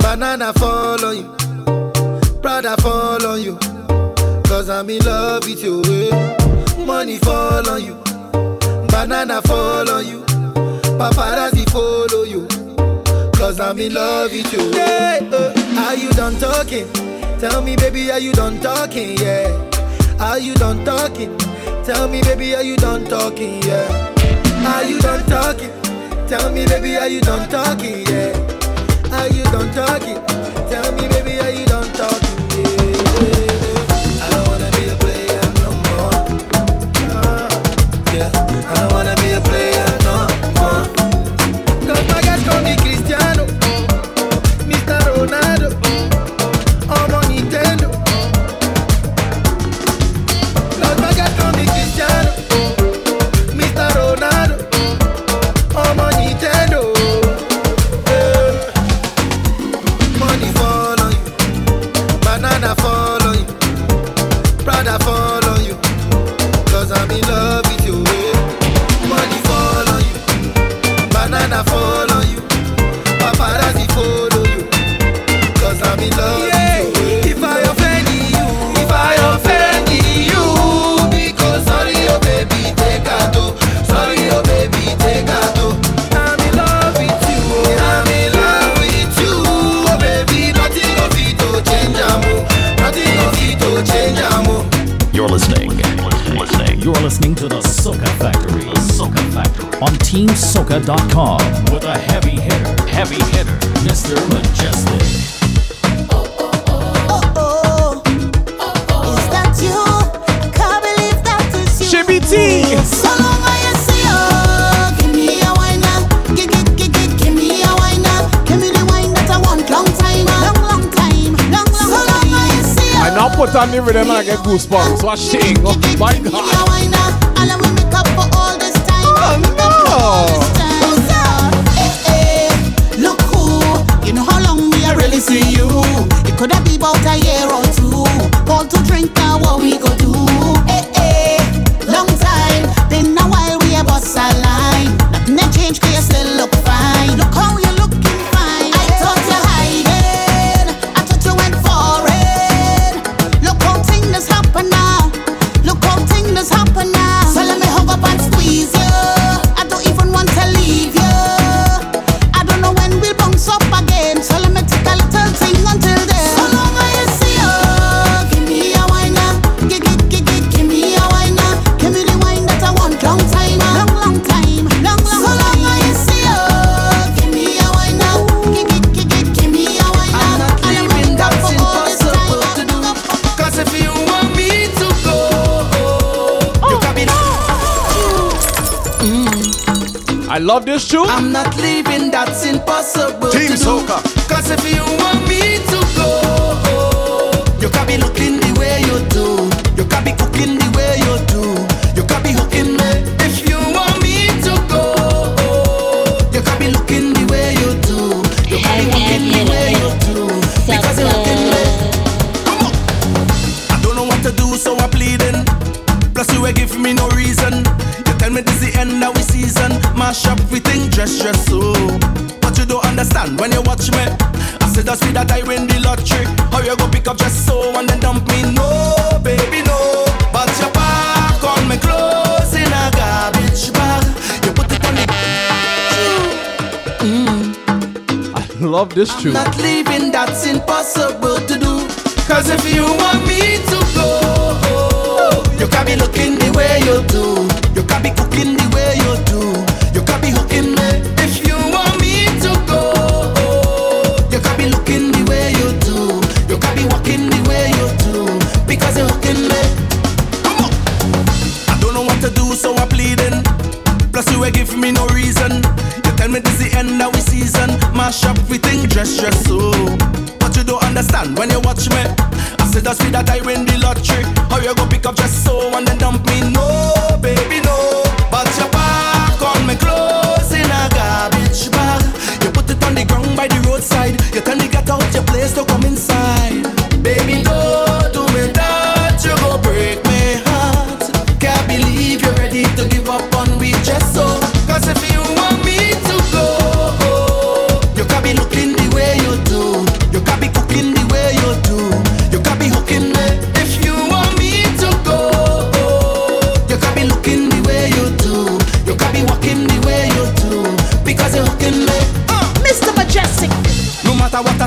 banana fall on you, brother fall on you, cause I'm in love with you. Money fall on you, banana fall on you, paparazzi follow you, cause I'm in love with you. Yeah, uh, are you done talking? Tell me, baby, are you done talking? Yeah, are you done talking? Tell me, baby, are you done talking? Yeah. Are you done talking? Tell me, baby, are you done talking? Yeah. Are you done talking? Tell me, baby, are you listening to the Soca Factory. The Soca Factory on TeamSoca.com with a heavy hitter, heavy hitter, Mr. Mejustik. Solo now put on the rhythm and I get goosebumps. Watch thing. Oh my God. could have be bout a love this tune. I'm not leaving, that's impossible. Team Soca. Cause if you want this tune. I'm not leaving, that's impossible to do. Cause if you want me to understand when you watch me. I said I see that I win the lottery. How you go pick up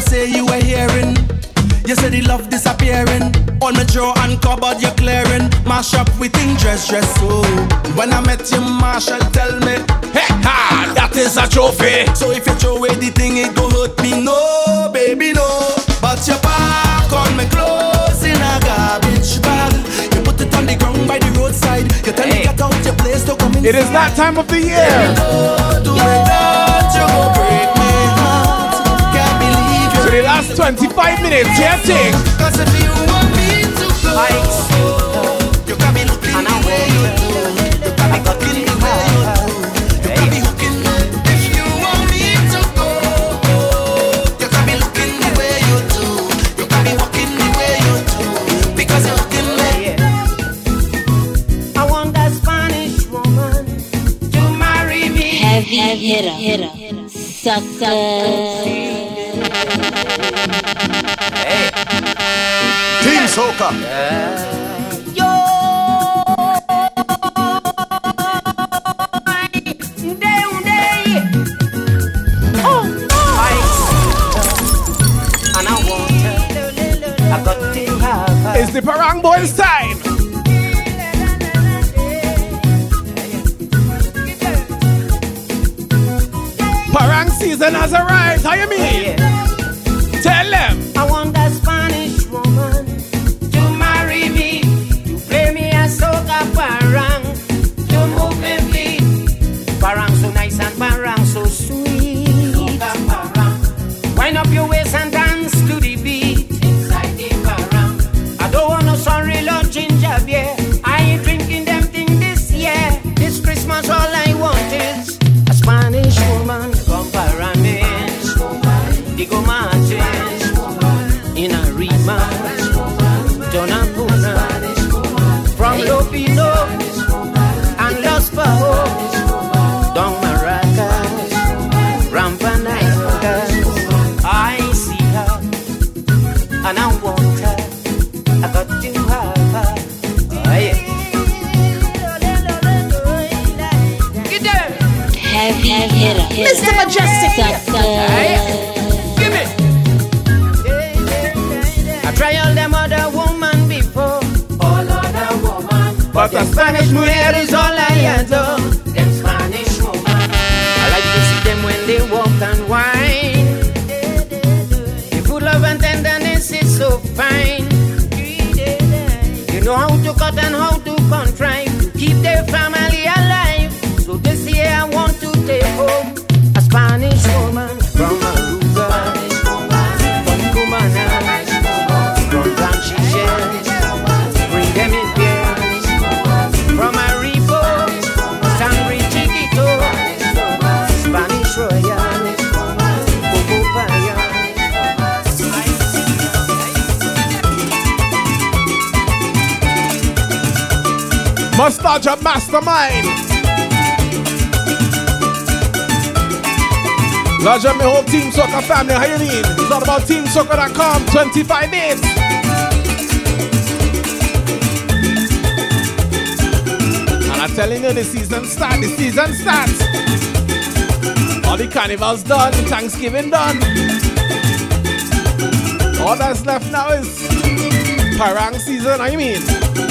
say you were hearing. You say the love disappearing. On the drawer and cupboard you're clearing. Mash up with things, dress dress so. When I met you, Marshall tell me, hey ha, that is a trophy. So if you throw away the thing, it go hurt me. No, baby, no. But you back on my clothes in a garbage bag. You put it on the ground by the roadside. You tell hey. me get out your place come. It is that time of the year. 25 minutes, yeah, thing. Cause if you want me to go, you got me looking the way you do. You got me looking the way you do. You got me if you want me to go. You got me looking the way you do. You got me walking the way you do. Because you're. I want that Spanish woman to marry me. Heavy hitter, hitter, sucker. Hey. Team Soca. Yeah. It's the Parang Boys time. Parang season has arrived. How you mean? Team Soca family, how you mean? It's all about teamsoca.com, 25 days. And I'm telling you, the season starts, the season starts. All the carnival's done, Thanksgiving done. All that's left now is parang season, how you mean?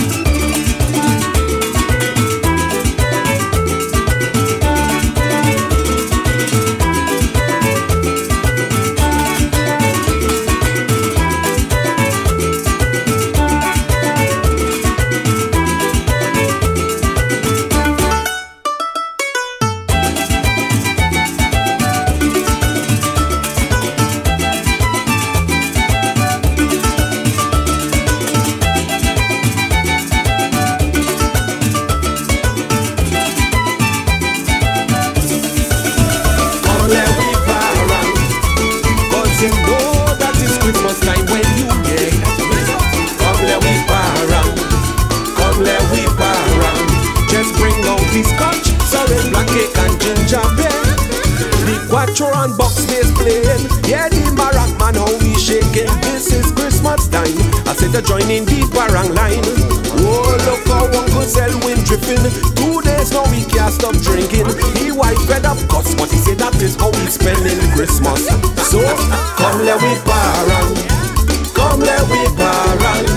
Christmas. So come let we parang, come let we parang.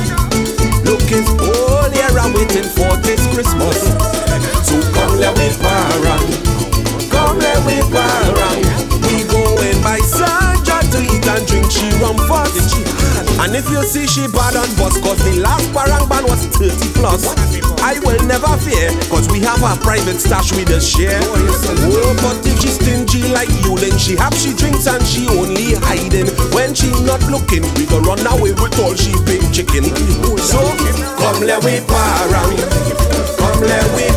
Looking all year and waiting for this Christmas. So come let we parang, come let we parang. We go in by Sandra to eat and drink she rum first. And if you see she bad on bus, cause the last parang ban was 30 plus. I will never fear, cause we have our private stash we just share. Oh, but if she's stingy like you, then she have she drinks and she only hiding. When she not looking, we go run away with all she big chicken. So, come let we par come let we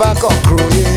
here, the neighbor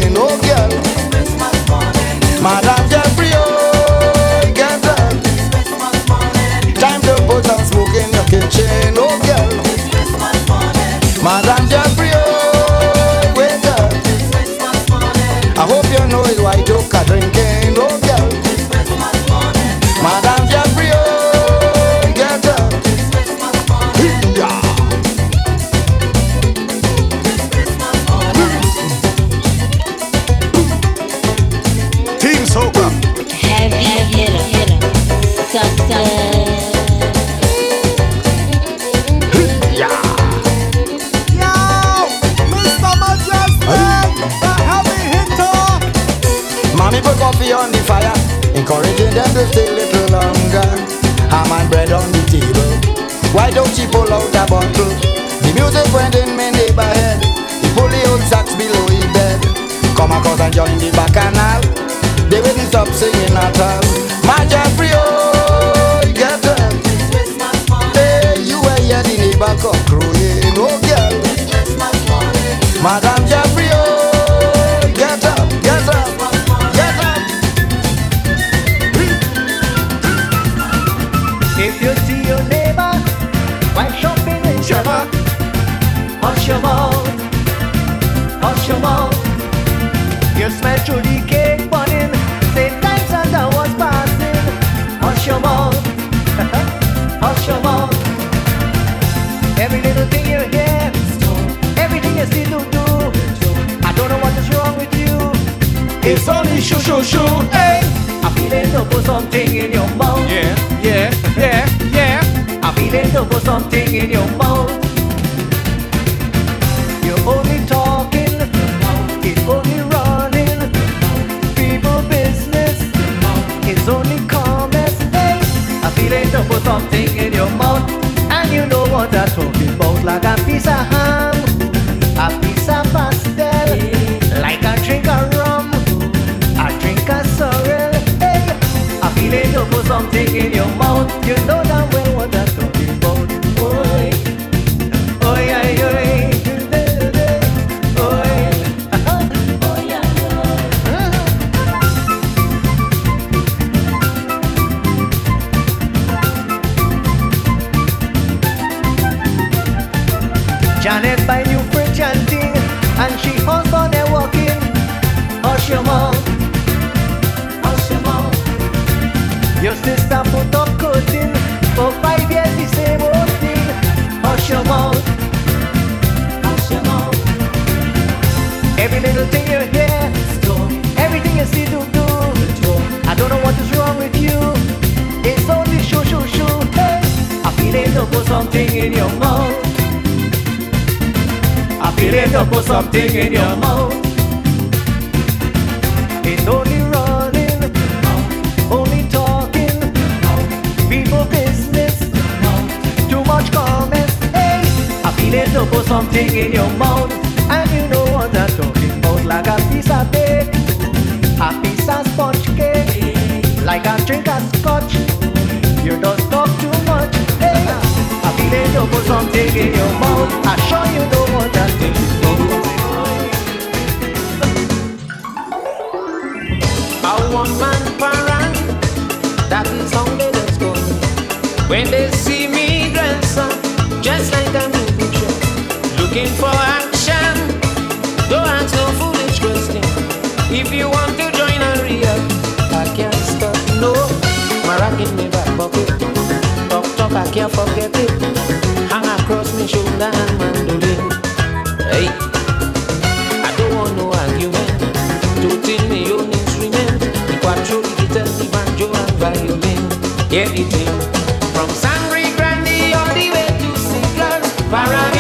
stop singing at all. My Jeffrey, oh, get up. Hey, you were here, the neighbor come crowing. Oh, girl. Madam Only shoo shoo shoo, hey. I'm feeling to put something in your mouth. Yeah, yeah, yeah, yeah. I'm feeling to put something in your mouth. You're only talking, it's only running. People business, it's only comments. Hey, I'm feeling to put something in your mouth. And you know what I'm talking about, like a piece of something in your mouth. You know damn something in your mouth. It's only running, only talking, people business, too much comments. Hey, I feel it to put something in your mouth, and you know what I'm talking about, like a piece of cake, a piece of sponge cake, like a drink of scotch. You don't talk too much. Hey, I feel it to put something in your mouth. I sure you know When they see me grandson, just like a new picture, looking for action. Don't ask no foolish question. If you want to join a real, I can't stop. No, my rock in me back pocket. Talk, talk, I can't forget it. Hang across me shoulder and mandolin. Hey, I don't want no argument. Tooting me own instrument. The quattro, the guitar, the banjo and violin. Anything from Sangre Grande all the way to Siglars. Paragin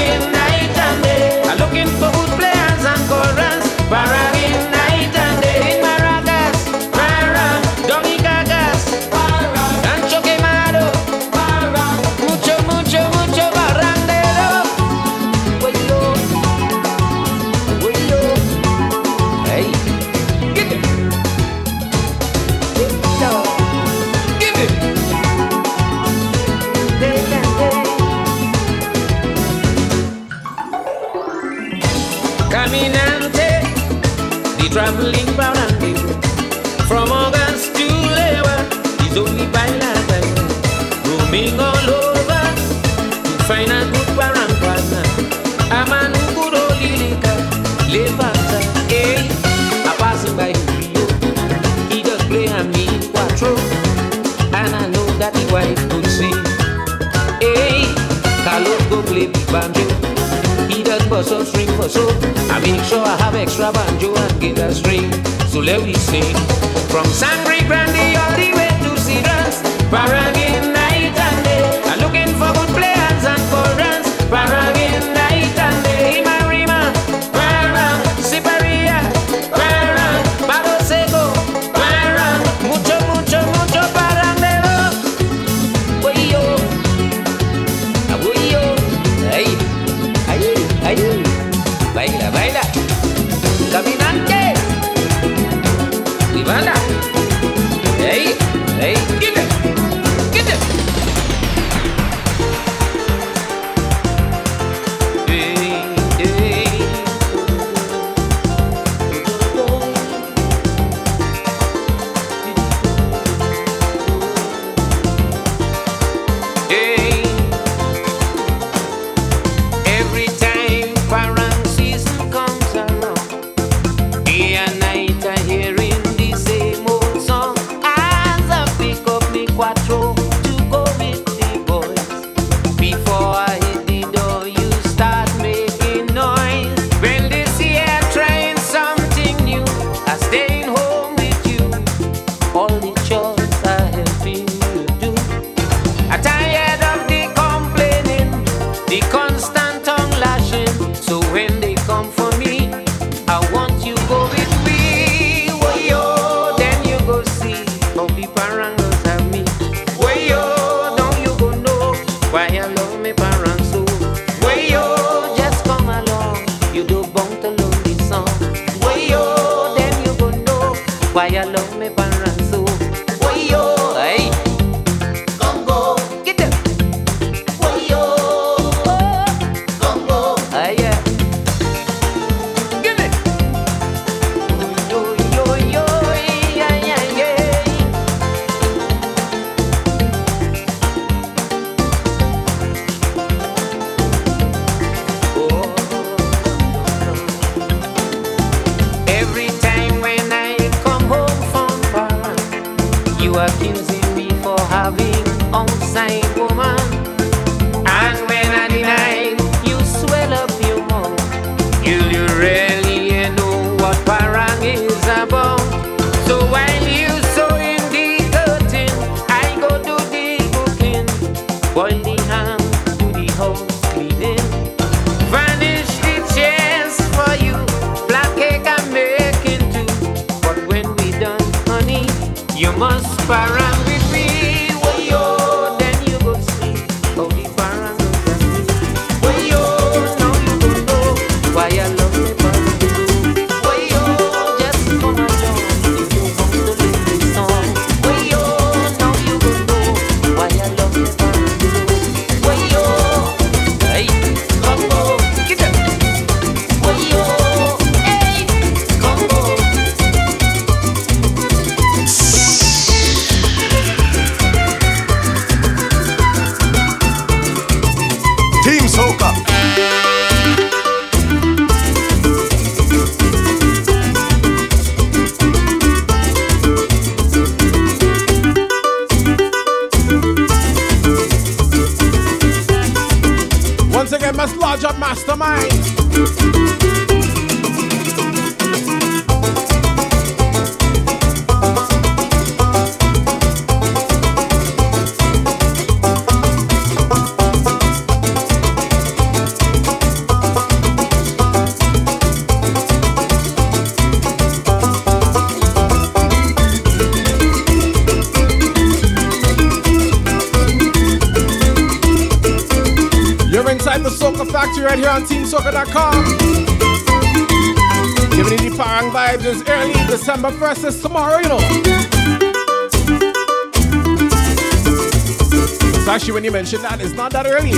that, it's not that early.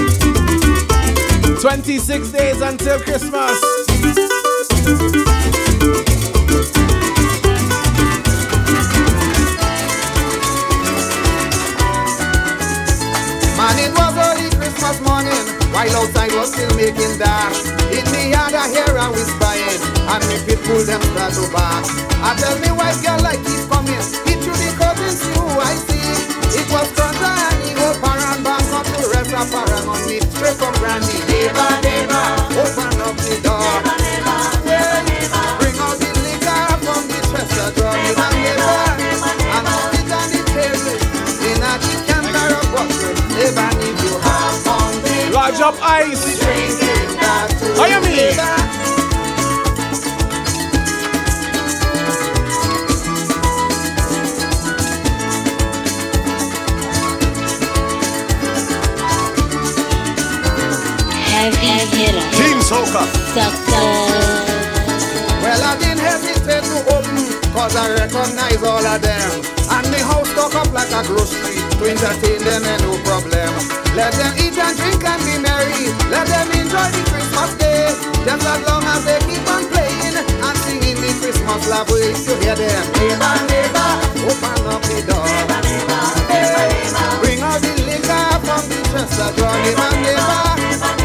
26 days until Christmas. Well, I didn't hesitate to open, cause I recognize all of them. And the house stuck up like a grocery to entertain them and no problem. Let them eat and drink and be merry. Let them enjoy the Christmas day. Just as long as they keep on playing and singing the Christmas love way. You hear them. Neighbor, neighbor, open up the door. Neighbor, neighbor, neighbor, neighbor. Bring out the liquor from the dresser drawer. Neighbor, neighbor. neighbor, neighbor.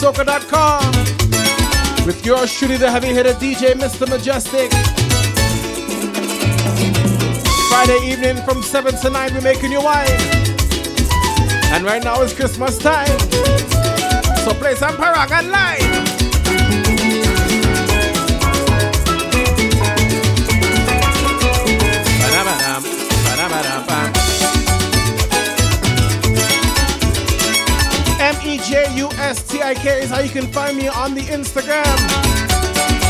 TeamSoca.com. With yours truly, the heavy hitter DJ, Mr. Mejustik. Friday evening from 7 to 9, we're making you wine. And right now it's Christmas time. So play some Paragon Live. M-E-J-U-S-T-I-K is how you can find me on the Instagram,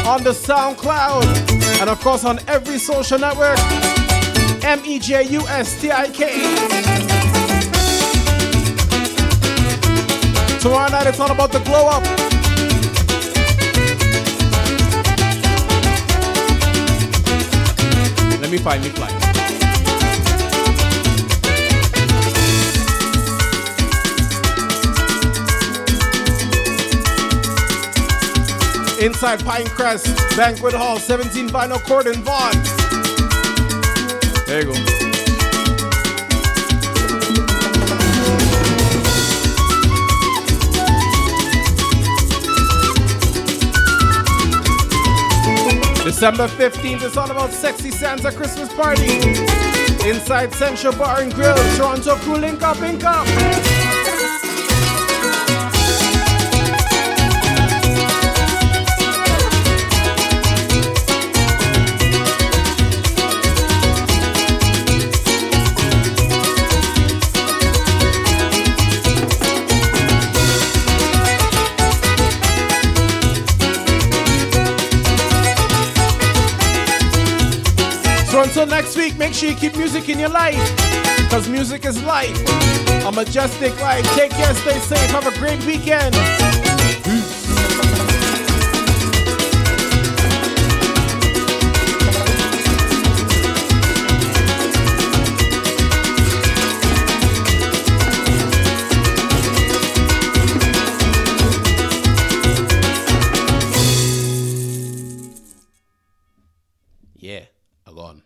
on the SoundCloud, and of course on every social network. M-E-J-U-S-T-I-K. Tomorrow night it's all about the glow up. Let me find me flight. Inside Pinecrest Banquet Hall, 17 Vinyl Court in Vaughan. There you go. December 15th, it's all about Sexy Santa Christmas Party. Inside Central Bar and Grill, Toronto crew link up, link up. Next week, make sure you keep music in your life. Because music is life. A majestic life. Take care, stay safe. Have a great weekend.